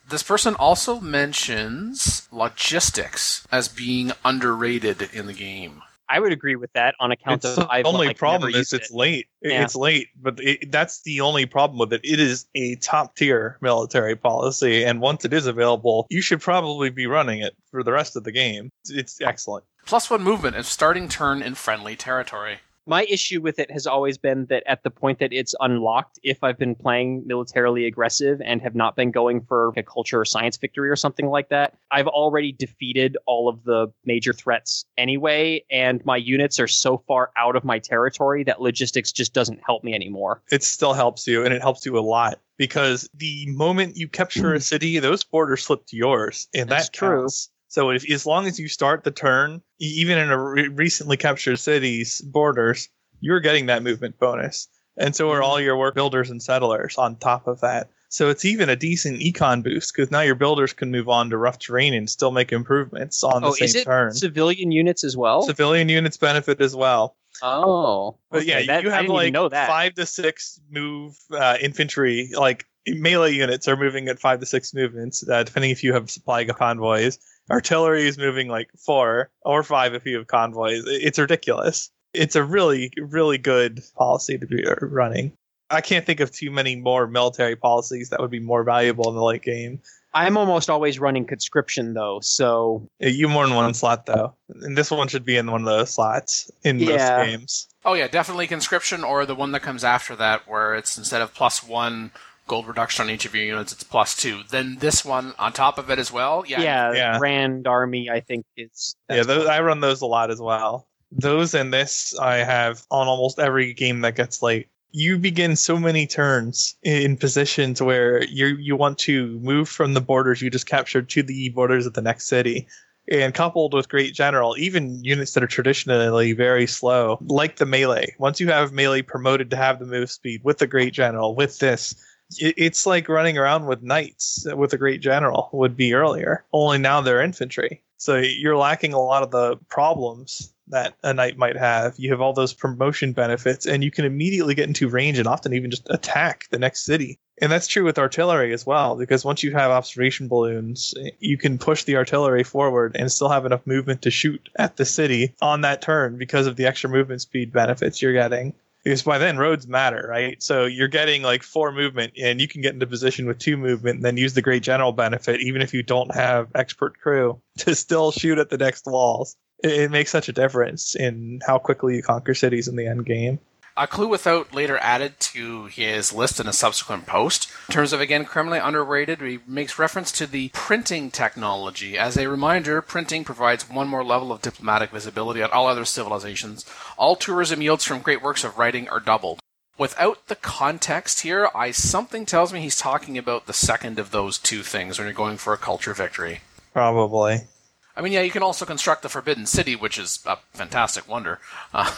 This person also mentions logistics as being underrated in the game. I would agree with that on account It's of the I've only like, problem never is it's it. late. Yeah. It's late, but it, that's the only problem with it. It is a top tier military policy, and once it is available, you should probably be running it for the rest of the game. It's, it's excellent. Plus one movement and starting turn in friendly territory. My issue with it has always been that at the point that it's unlocked, if I've been playing militarily aggressive and have not been going for a culture or science victory or something like that, I've already defeated all of the major threats anyway, and my units are so far out of my territory that logistics just doesn't help me anymore. It still helps you, and it helps you a lot because the moment you capture a mm-hmm. city, those borders flip to yours, and That's that true. So if as long as you start the turn, even in a re- recently captured city's borders, you're getting that movement bonus, and so are all your work builders and settlers on top of that. So it's even a decent econ boost because now your builders can move on to rough terrain and still make improvements on the oh, same is it turn. civilian units as well? Civilian units benefit as well. oh, But okay, yeah, that- you have like five to six move uh, infantry, like melee units are moving at five to six movements, uh, depending if you have supply convoys. Artillery is moving like four or five if you have convoys. It's ridiculous. It's a really, really good policy to be uh, running. I can't think of too many more military policies that would be more valuable in the late game. I'm almost always running conscription though, so you more than one slot though, and this one should be in one of those slots in yeah. most games. Oh yeah, definitely conscription or the one that comes after that, where it's instead of plus one gold reduction on each of your units, it's plus two. Then this one on top of it as well. Yeah, yeah, yeah. Grand Army, I think is. Yeah, those, I run those a lot as well. Those and this I have on almost every game that gets late you begin so many turns in positions where you you want to move from the borders you just captured to the borders of the next city. And coupled with Great General, even units that are traditionally very slow, like the melee. Once you have melee promoted to have the move speed with the Great General, with this, it's like running around with knights uh, with a Great General would be earlier. Only now they're infantry. So you're lacking a lot of the problems that a knight might have. You have all those promotion benefits, and you can immediately get into range and often even just attack the next city. And that's true with artillery as well, because once you have observation balloons, eh, you can push the artillery forward and still have enough movement to shoot at the city on that turn because of the extra movement speed benefits you're getting. Because by then roads matter, right? So you're getting like four movement, and you can get into position with two movement, and then use the great general benefit, even if you don't have expert crew, to still shoot at the next walls it, it makes such a difference in how quickly you conquer cities in the end game. A clue without later added to his list in a subsequent post. In terms of again criminally underrated, he makes reference to the printing technology. As a reminder, printing provides one more level of diplomatic visibility on all other civilizations. All tourism yields from great works of writing are doubled. Without the context here, I something tells me he's talking about the second of those two things when you're going for a culture victory. Probably. I mean, yeah, you can also construct the Forbidden City, which is a fantastic wonder. Uh,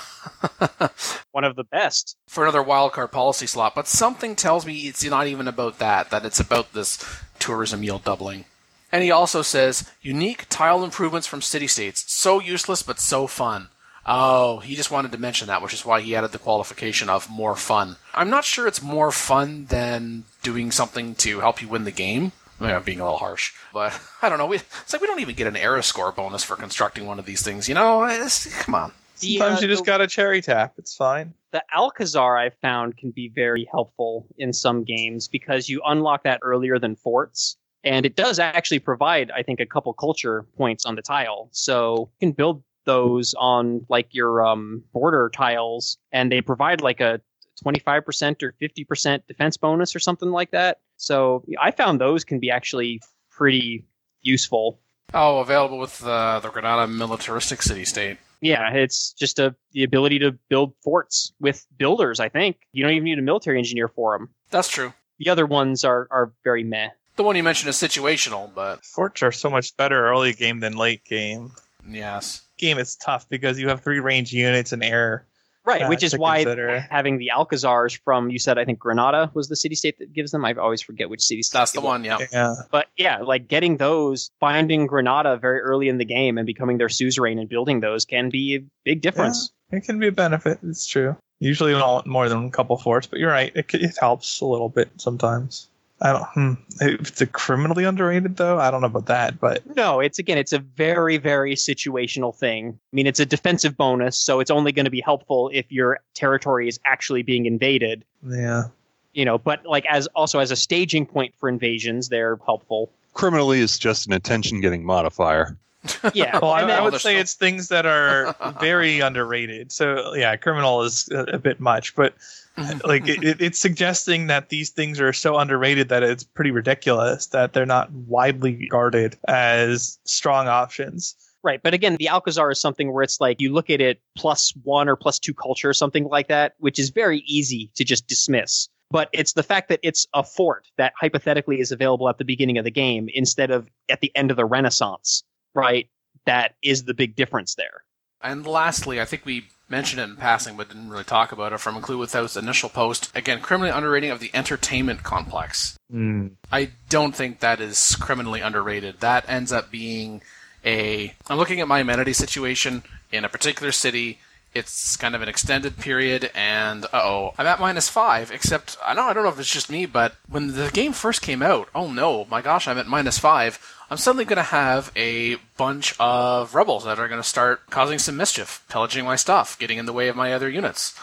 One of the best. For another wildcard policy slot. But something tells me it's not even about that, that it's about this tourism yield doubling. And he also says, unique tile improvements from city states. So useless, but so fun. Oh, he just wanted to mention that, which is why he added the qualification of more fun. I'm not sure it's more fun than doing something to help you win the game. I'm being a little harsh, but I don't know. We, it's like we don't even get an era score bonus for constructing one of these things. You know, it's, come on. Sometimes you just got a cherry tap. It's fine. The Alcazar I've found can be very helpful in some games because you unlock that earlier than forts. And it does actually provide, I think, a couple culture points on the tile. So you can build those on like your um, border tiles, and they provide like a 25% or 50% defense bonus or something like that. So I found those can be actually pretty useful. Oh, available with uh, the Granada militaristic city state. Yeah, it's just a the ability to build forts with builders. I think you don't even need a military engineer for them. That's true. The other ones are are very meh. The one you mentioned is situational, but forts are so much better early game than late game. Yes, game is tough because you have three range units and air Right, uh, which is why consider. having the Alcazars from you said I think Granada was the city state that gives them. I always forget which city state. That's the one, yeah. yeah. But yeah, like getting those, finding Granada very early in the game and becoming their suzerain and building those can be a big difference. Yeah, it can be a benefit. It's true. Usually not more than a couple forts, but you're right. It, it helps a little bit sometimes. I don't. Hmm. If it's a criminally underrated, though, I don't know about that. But no, it's again, it's a very, very situational thing. I mean, it's a defensive bonus, so it's only going to be helpful if your territory is actually being invaded. Yeah. You know, but like as also as a staging point for invasions, they're helpful. Criminally is just an attention-getting modifier. Yeah. well, I, I, would say it's things that are very underrated. So yeah, criminal is a, a bit much, but mm-hmm. like it, it's suggesting that these things are so underrated that it's pretty ridiculous that they're not widely regarded as strong options. Right, but again, the Alcazar is something where it's like you look at it plus one or plus two culture, or something like that, which is very easy to just dismiss. But it's the fact that it's a fort that hypothetically is available at the beginning of the game instead of at the end of the Renaissance, right? That is the big difference there. And lastly, I think we mentioned it in passing, but didn't really talk about it from a Clue Without's initial post. Again, criminally underrating of the entertainment complex. Mm. I don't think that is criminally underrated. That ends up being a. I'm looking at my amenity situation in a particular city. It's kind of an extended period, and oh, I'm at minus five. Except I don't, I don't know if it's just me, but when the game first came out, oh no, my gosh, I'm at minus five. I'm suddenly going to have a bunch of rebels that are going to start causing some mischief, pillaging my stuff, getting in the way of my other units,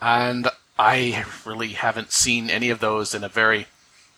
and I really haven't seen any of those in a very,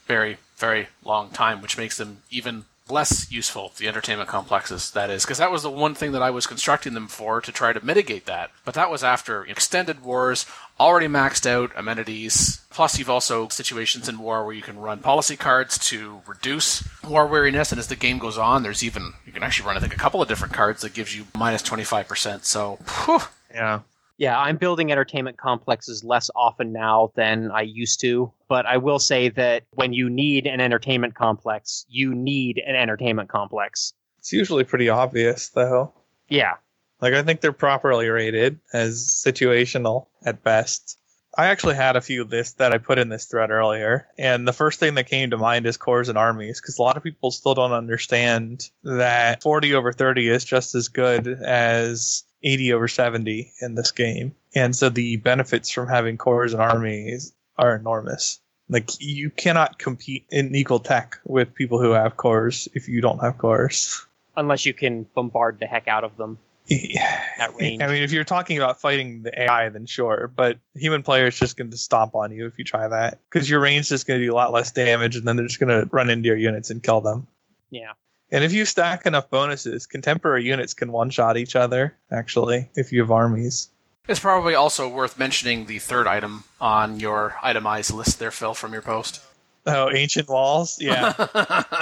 very, very long time, which makes them even less useful, the entertainment complexes, that is, because that was the one thing that I was constructing them for to try to mitigate that. But that was after extended wars, already maxed out amenities. Plus, you've also situations in war where you can run policy cards to reduce war weariness, and as the game goes on, there's even, you can actually run, I think, a couple of different cards that gives you minus 25%. So, whew, Yeah. Yeah, I'm building entertainment complexes less often now than I used to. But I will say that when you need an entertainment complex, you need an entertainment complex. It's usually pretty obvious, though. Yeah. Like, I think they're properly rated as situational at best. I actually had a few lists that I put in this thread earlier, and the first thing that came to mind is corps and armies, because a lot of people still don't understand that 40 over 30 is just as good as 80 over 70 in this game. And so the benefits from having corps and armies are enormous. Like, you cannot compete in equal tech with people who have corps if you don't have corps. Unless you can bombard the heck out of them at range. I mean, if you're talking about fighting the AI, then sure, but human player is just going to stomp on you if you try that because your range is just going to do a lot less damage, and then they're just going to run into your units and kill them. yeah. And if you stack enough bonuses, contemporary units can one shot each other. Actually, if you have armies. It's probably also worth mentioning the third item on your itemized list there, Phil, from your post. Oh, ancient walls. Yeah,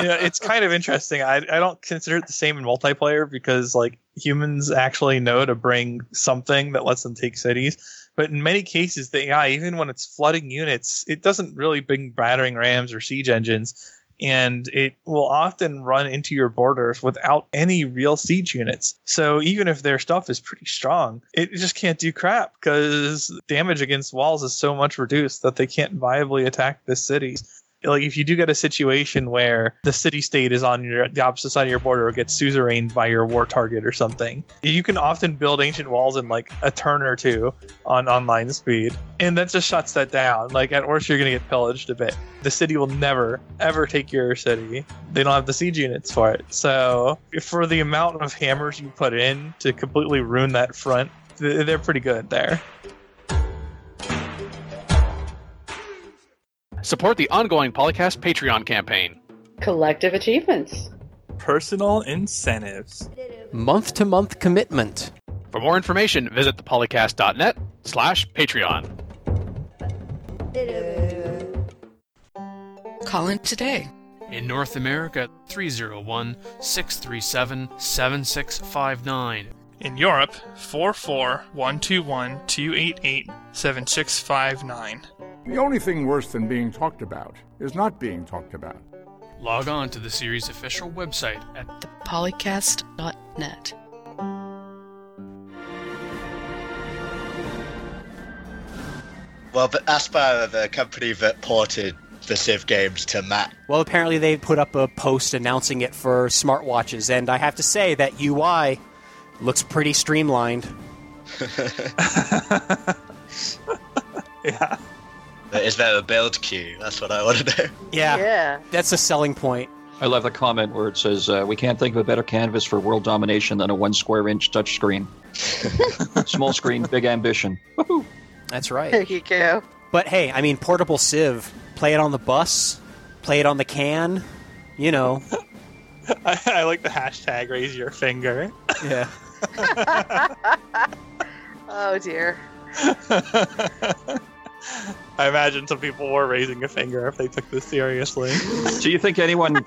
yeah. It's kind of interesting. I I don't consider it the same in multiplayer because like humans actually know to bring something that lets them take cities. But in many cases, the AI, even when it's flooding units, it doesn't really bring battering rams or siege engines. And it will often run into your borders without any real siege units. So even if their stuff is pretty strong, it just can't do crap because damage against walls is so much reduced that they can't viably attack the cities like if you do get a situation where the city state is on your the opposite side of your border or gets suzerained by your war target or something you can often build ancient walls in like a turn or two on online speed and that just shuts that down. Like at worst you're to get pillaged a bit. The city will never ever take your city. They don't have the siege units for it. So for the amount of hammers you put in to completely ruin that front they're pretty good there Support the ongoing PolyCast Patreon campaign. Collective achievements. personal incentives Month to month commitment. For more information, visit thepolycast.net slash Patreon. Call in today. In North America, 301 637 7659. In Europe, 44121 288 7659. The only thing worse than being talked about is not being talked about. Log on to the series' official website at Polycast.net. Well, but Aspyr, the company that ported the Civ games to Mac, Well, apparently they put up a post announcing it for smartwatches, and I have to say that UI looks pretty streamlined. yeah. Is there a build queue? That's what I want to know. Yeah, Yeah. that's a selling point. I love the comment where it says, uh, "We can't think of a better canvas for world domination than a one square inch touchscreen. Small screen, big ambition." That's right. There you go. But hey, I mean, portable Civ. Play it on the bus. Play it on the can. You know. I, I like the hashtag raise your finger. Yeah. oh dear. I imagine some people were raising a finger if they took this seriously. Do you think anyone?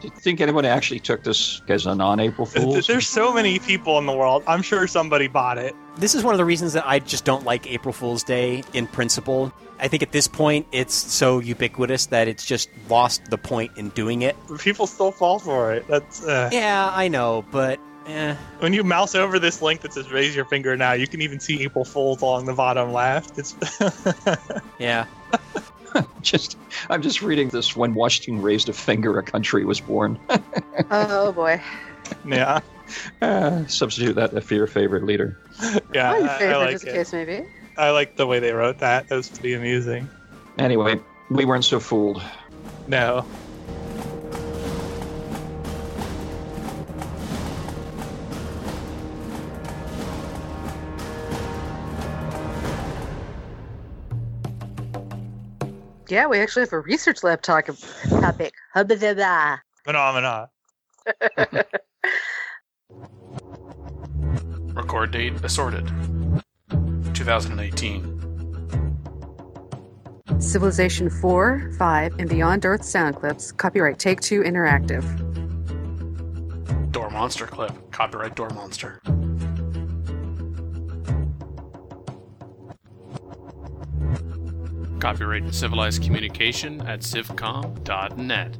do you think anyone actually took this as a non-April Fool's? There's so many people in the world. I'm sure somebody bought it. This is one of the reasons that I just don't like April Fool's Day in principle. I think at this point it's so ubiquitous that it's just lost the point in doing it. People still fall for it. That's uh, Yeah, I know, but eh. when you mouse over this link that says "Raise your finger now," you can even see April Fools along the bottom left. It's yeah. just, I'm just reading this. When Washington raised a finger, a country was born. Oh boy. yeah. Uh, substitute that for your favorite leader. Yeah, My I- I like as the it. case may be. I like the way they wrote that. That was pretty amusing. Anyway, we weren't so fooled. No. Yeah, we actually have a research lab talk topic. Hubba da Phenomena. Record date assorted. 2018. Civilization 4, 5, and Beyond Earth sound clips. Copyright Take Two Interactive. Door Monster clip. Copyright Door Monster. Copyright Civilized Communication at civcom.net.